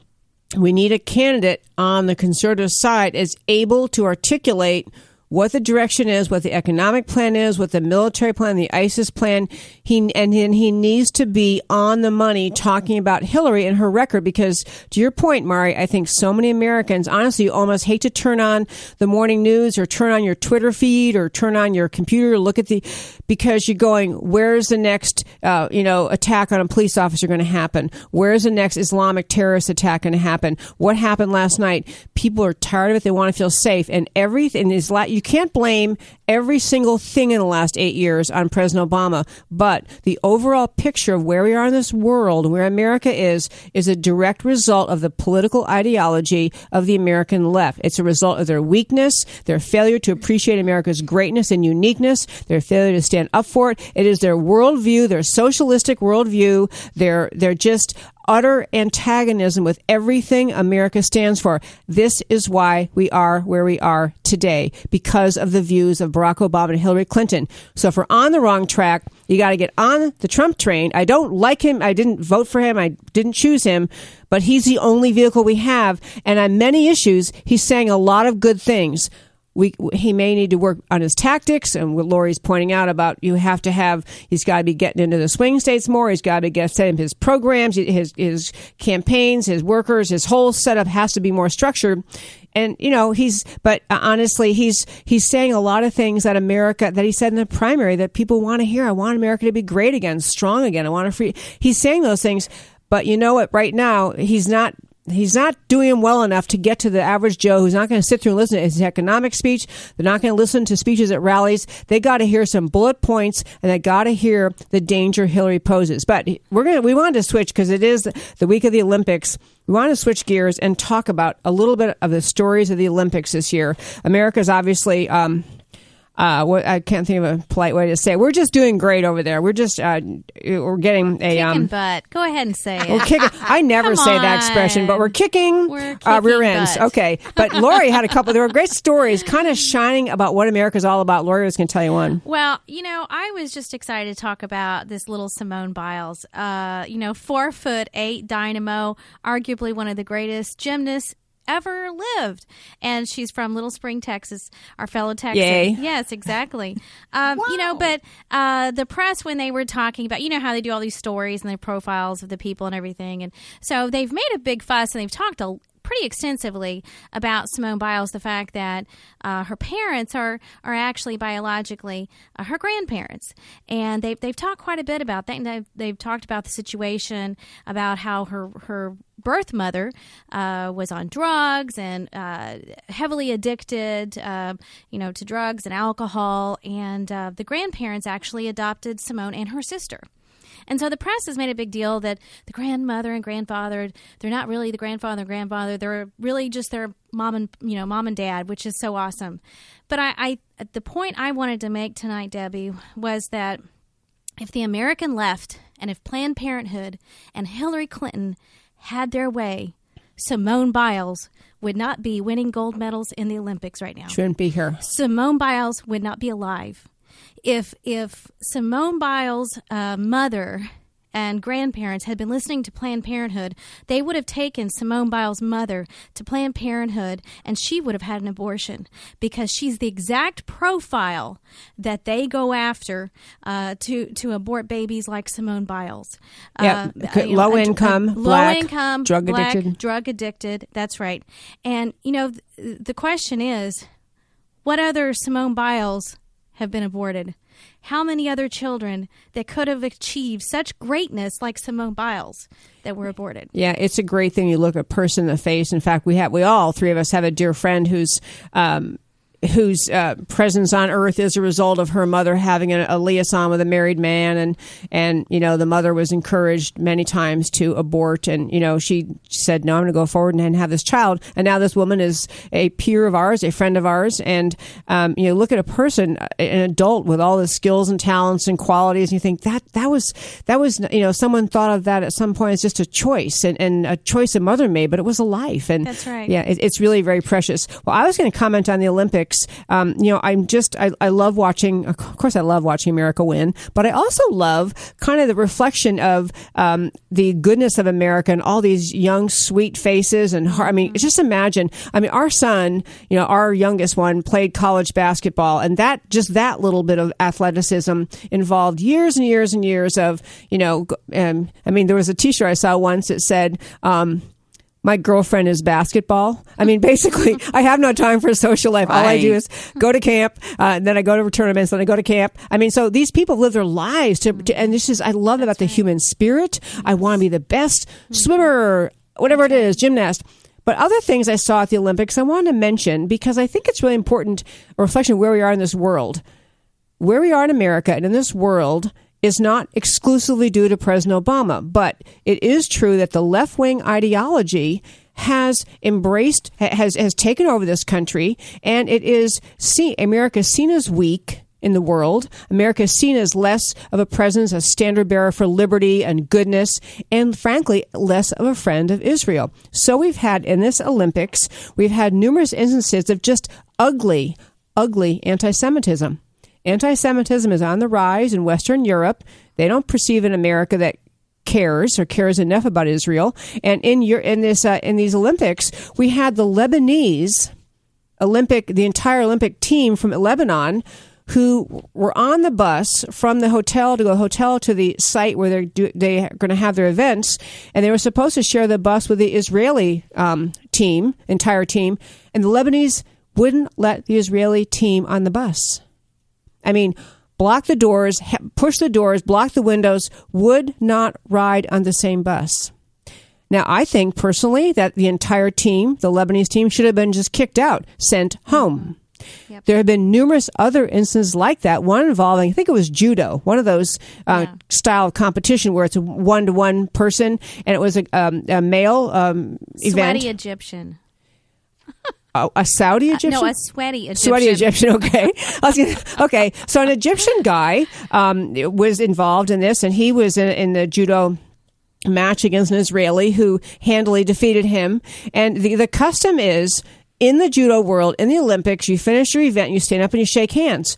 we need a candidate on the conservative side is able to articulate what the direction is, what the economic plan is, what the military plan, the ISIS plan. He and then he needs to be on the money talking about Hillary and her record because to your point, Mari, I think so many Americans honestly you almost hate to turn on the morning news or turn on your Twitter feed or turn on your computer or look at the because you're going, where's the next uh, you know attack on a police officer going to happen? Where's the next Islamic terrorist attack going to happen? What happened last night? People are tired of it. They want to feel safe, and everything is la- you can't blame every single thing in the last eight years on President Obama, but the overall picture of where we are in this world, where America is, is a direct result of the political ideology of the American left. It's a result of their weakness, their failure to appreciate America's greatness and uniqueness, their failure to stand up for it. It is their worldview, their socialistic worldview. They're they're just utter antagonism with everything America stands for. This is why we are where we are today because of the views of Barack Obama and Hillary Clinton. So if we're on the wrong track, you got to get on the Trump train. I don't like him. I didn't vote for him. I didn't choose him, but he's the only vehicle we have. And on many issues, he's saying a lot of good things we he may need to work on his tactics and what Lori's pointing out about you have to have he's got to be getting into the swing states more he's got to get set up his programs his his campaigns his workers his whole setup has to be more structured. And you know he's but uh, honestly he's he's saying a lot of things that America that he said in the primary that people want to hear. I want America to be great again strong again. I want to free he's saying those things but you know what? Right now he's not he's not doing well enough to get to the average Joe who's not going to sit through and listen to his economic speech. They're not going to listen to speeches at rallies. They got to hear some bullet points and they got to hear the danger Hillary poses. But we're going to, we wanted to switch because it is the week of the Olympics. We want to switch gears and talk about a little bit of the stories of the Olympics this year. America's obviously, um, uh, what, I can't think of a polite way to say. It. We're just doing great over there. We're just uh, we're getting a kicking um, butt. Go ahead and say it. We're kicking. I <laughs> never say that expression, but we're kicking, We're uh, rear kicking ends. butt. Okay, but <laughs> Lori had a couple. There were great stories, kind of shining about what America's all about. Lori was going to tell you one. Well, you know, I was just excited to talk about this little Simone Biles. Uh, you know, four foot eight dynamo, arguably one of the greatest gymnasts ever lived. And she's from Little Spring, Texas, our fellow Texan. Yay. Yes, exactly. <laughs> Um, You know, but uh, the press, when they were talking about, you know, how they do all these stories and their profiles of the people and everything. And so they've made a big fuss and they've talked a pretty extensively about Simone Biles, the fact that uh, her parents are are actually biologically uh, her grandparents, and they've they've talked quite a bit about that. And they've, they've talked about the situation about how her her birth mother uh, was on drugs and uh, heavily addicted, uh, you know, to drugs and alcohol, and uh, the grandparents actually adopted Simone and her sister. And so the press has made a big deal that the grandmother and grandfather, they're not really the grandfather and grandfather. They're really just their mom and, you know, mom and dad, which is so awesome. But I, I the point I wanted to make tonight, Debbie, was that if the American left and if Planned Parenthood and Hillary Clinton had their way, Simone Biles would not be winning gold medals in the Olympics right now. Shouldn't be here. Simone Biles would not be alive. If if Simone Biles' uh, mother and grandparents had been listening to Planned Parenthood, they would have taken Simone Biles' mother to Planned Parenthood and she would have had an abortion because she's the exact profile that they go after uh, to to abort babies like Simone Biles. Yeah, Uh, you know, low a- a- income, low black, income, drug black, addicted. drug addicted. That's right. And you know, th- the question is, what other Simone Biles have been aborted? How many other children that could have achieved such greatness like Simone Biles that were aborted? Yeah, it's a great thing. You look a person in the face. In fact, we have we all three of us have a dear friend who's. Um, whose uh, presence on earth is a result of her mother having a, a liaison with a married man. And and you know the mother was encouraged many times to abort. And you know she said no i'm going to go forward and, and have this child. And now this woman is a peer of ours a friend of ours. And um, you know look at a person an adult with all the skills and talents and qualities and you think that that was that was you know someone thought of that at some point as just a choice and, and a choice a mother made but it was a life. And That's right. yeah it, it's really very precious. Well i was going to comment on the olympics Olympics, um, you know, I'm just, I, I love watching, of course, I love watching America win, but I also love kind of the reflection of um, the goodness of America and all these young, sweet faces. And I mean, just imagine, I mean, our son, you know, our youngest one played college basketball, and that, just that little bit of athleticism involved years and years and years of, you know, um, I mean, there was a t shirt I saw once that said, um, my girlfriend is basketball. I mean, basically, <laughs> I have no time for social life. All I do is go to camp, uh, and then I go to tournaments, then I go to camp. I mean, so these people live their lives to, to and this is, I love about the human spirit. I want to be the best swimmer, whatever it is, gymnast. But other things I saw at the Olympics, I wanted to mention because I think it's really important a reflection of where we are in this world. Where we are in America and in this world is not exclusively due to President Obama, but it is true that the left wing ideology has embraced, has, has taken over this country, and it is seen, America is seen as weak in the world. America is seen as less of a presence, a standard bearer for liberty and goodness, and frankly, less of a friend of Israel. So we've had in this Olympics, we've had numerous instances of just ugly, ugly anti Semitism. Anti Semitism is on the rise in Western Europe. They don't perceive an America that cares or cares enough about Israel. And in your in this uh, in these Olympics, we had the Lebanese Olympic, the entire Olympic team from Lebanon, who were on the bus from the hotel to go hotel to the site where they're do, they are going to have their events, and they were supposed to share the bus with the Israeli um, team, entire team, and the Lebanese wouldn't let the Israeli team on the bus. I mean, block the doors, push the doors, block the windows, would not ride on the same bus. Now, I think personally that the entire team, the Lebanese team, should have been just kicked out, sent home. Yep. There have been numerous other instances like that. One involving, I think it was judo, one of those uh, yeah. style of competition where it's a one to one person, and it was a, um, a male um, event. Sweaty Egyptian. <laughs> A Saudi Egyptian? Uh, no, a sweaty Egyptian. Sweaty Egyptian. Okay. <laughs> gonna, okay. So an Egyptian guy um, was involved in this, and he was in, in the judo match against an Israeli who handily defeated him. And the the custom is in the judo world, in the Olympics, you finish your event, you stand up and you shake hands.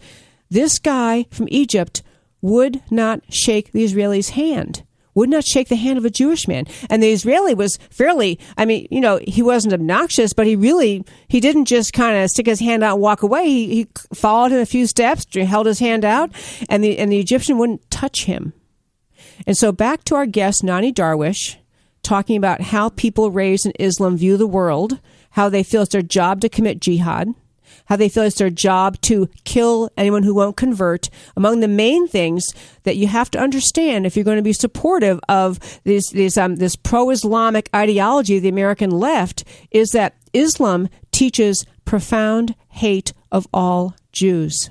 This guy from Egypt would not shake the Israeli's hand would not shake the hand of a Jewish man. And the Israeli was fairly, I mean, you know, he wasn't obnoxious, but he really, he didn't just kind of stick his hand out and walk away. He, he followed him a few steps, held his hand out, and the, and the Egyptian wouldn't touch him. And so back to our guest, Nonie Darwish, talking about how people raised in Islam view the world, how they feel it's their job to commit jihad how they feel it's their job to kill anyone who won't convert. Among the main things that you have to understand if you're going to be supportive of this this, um, this pro-Islamic ideology of the American left is that Islam teaches profound hate of all Jews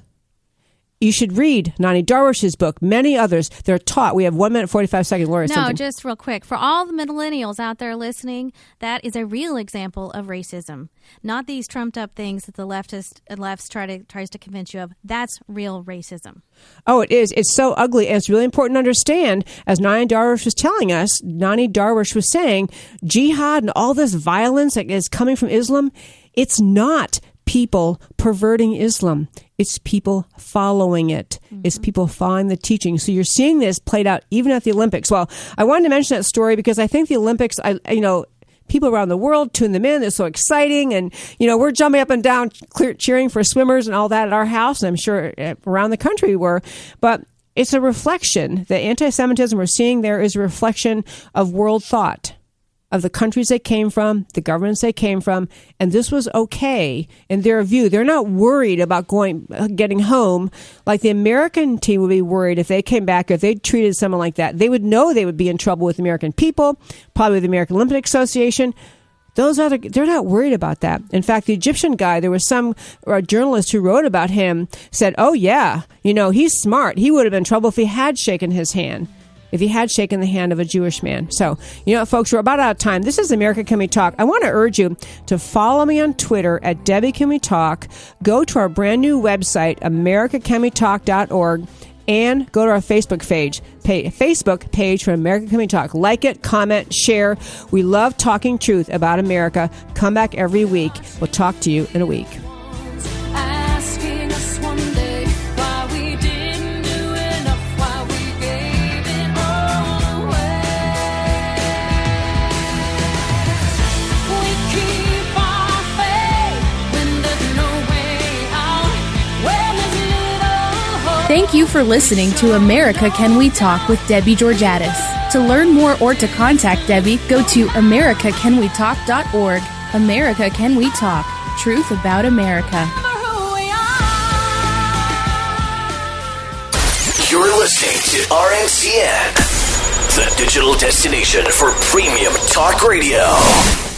you should read Nonie Darwish's book, many others. They're taught. We have one minute, 45 seconds. Laura, no, something. just real quick. For all the millennials out there listening, that is a real example of racism. Not these trumped up things that the leftist uh, lefts try to tries to convince you of. That's real racism. Oh, it is. It's so ugly. And it's really important to understand, as Nonie Darwish was telling us, Nonie Darwish was saying, jihad and all this violence that is coming from Islam, it's not people perverting Islam. It's people following it. Mm-hmm. It's people following the teaching. So you're seeing this played out even at the Olympics. Well, I wanted to mention that story because I think the Olympics, I, you know, people around the world tune them in. They're so exciting. And, you know, we're jumping up and down, clear, cheering for swimmers and all that at our house. And I'm sure eh, around the country we were. But it's a reflection. The anti Semitism we're seeing there is a reflection of world thought of the countries they came from, the governments they came from, and this was okay in their view. They're not worried about going, getting home like the American team would be worried if they came back, if they treated someone like that. They would know they would be in trouble with American people, probably with the American Olympic Association. Those other, they're not worried about that. In fact, the Egyptian guy, there was some journalist who wrote about him, said, Oh, yeah, you know, he's smart. He would have been in trouble if he had shaken his hand if he had shaken the hand of a Jewish man. So, you know, folks, we're about out of time. This is America Can We Talk. I want to urge you to follow me on Twitter at Debbie Can We Talk. Go to our brand new website, americacanwetalk.org and go to our Facebook page, pay, Facebook page for America Can We Talk. Like it, comment, share. We love talking truth about America. Come back every week. We'll talk to you in a week. Thank you for listening to America Can We Talk with Debbie Georgatos. To learn more or to contact Debbie, go to americacanwetalk.org. America Can We Talk. Truth about America. You're listening to RNCN, the digital destination for premium talk radio.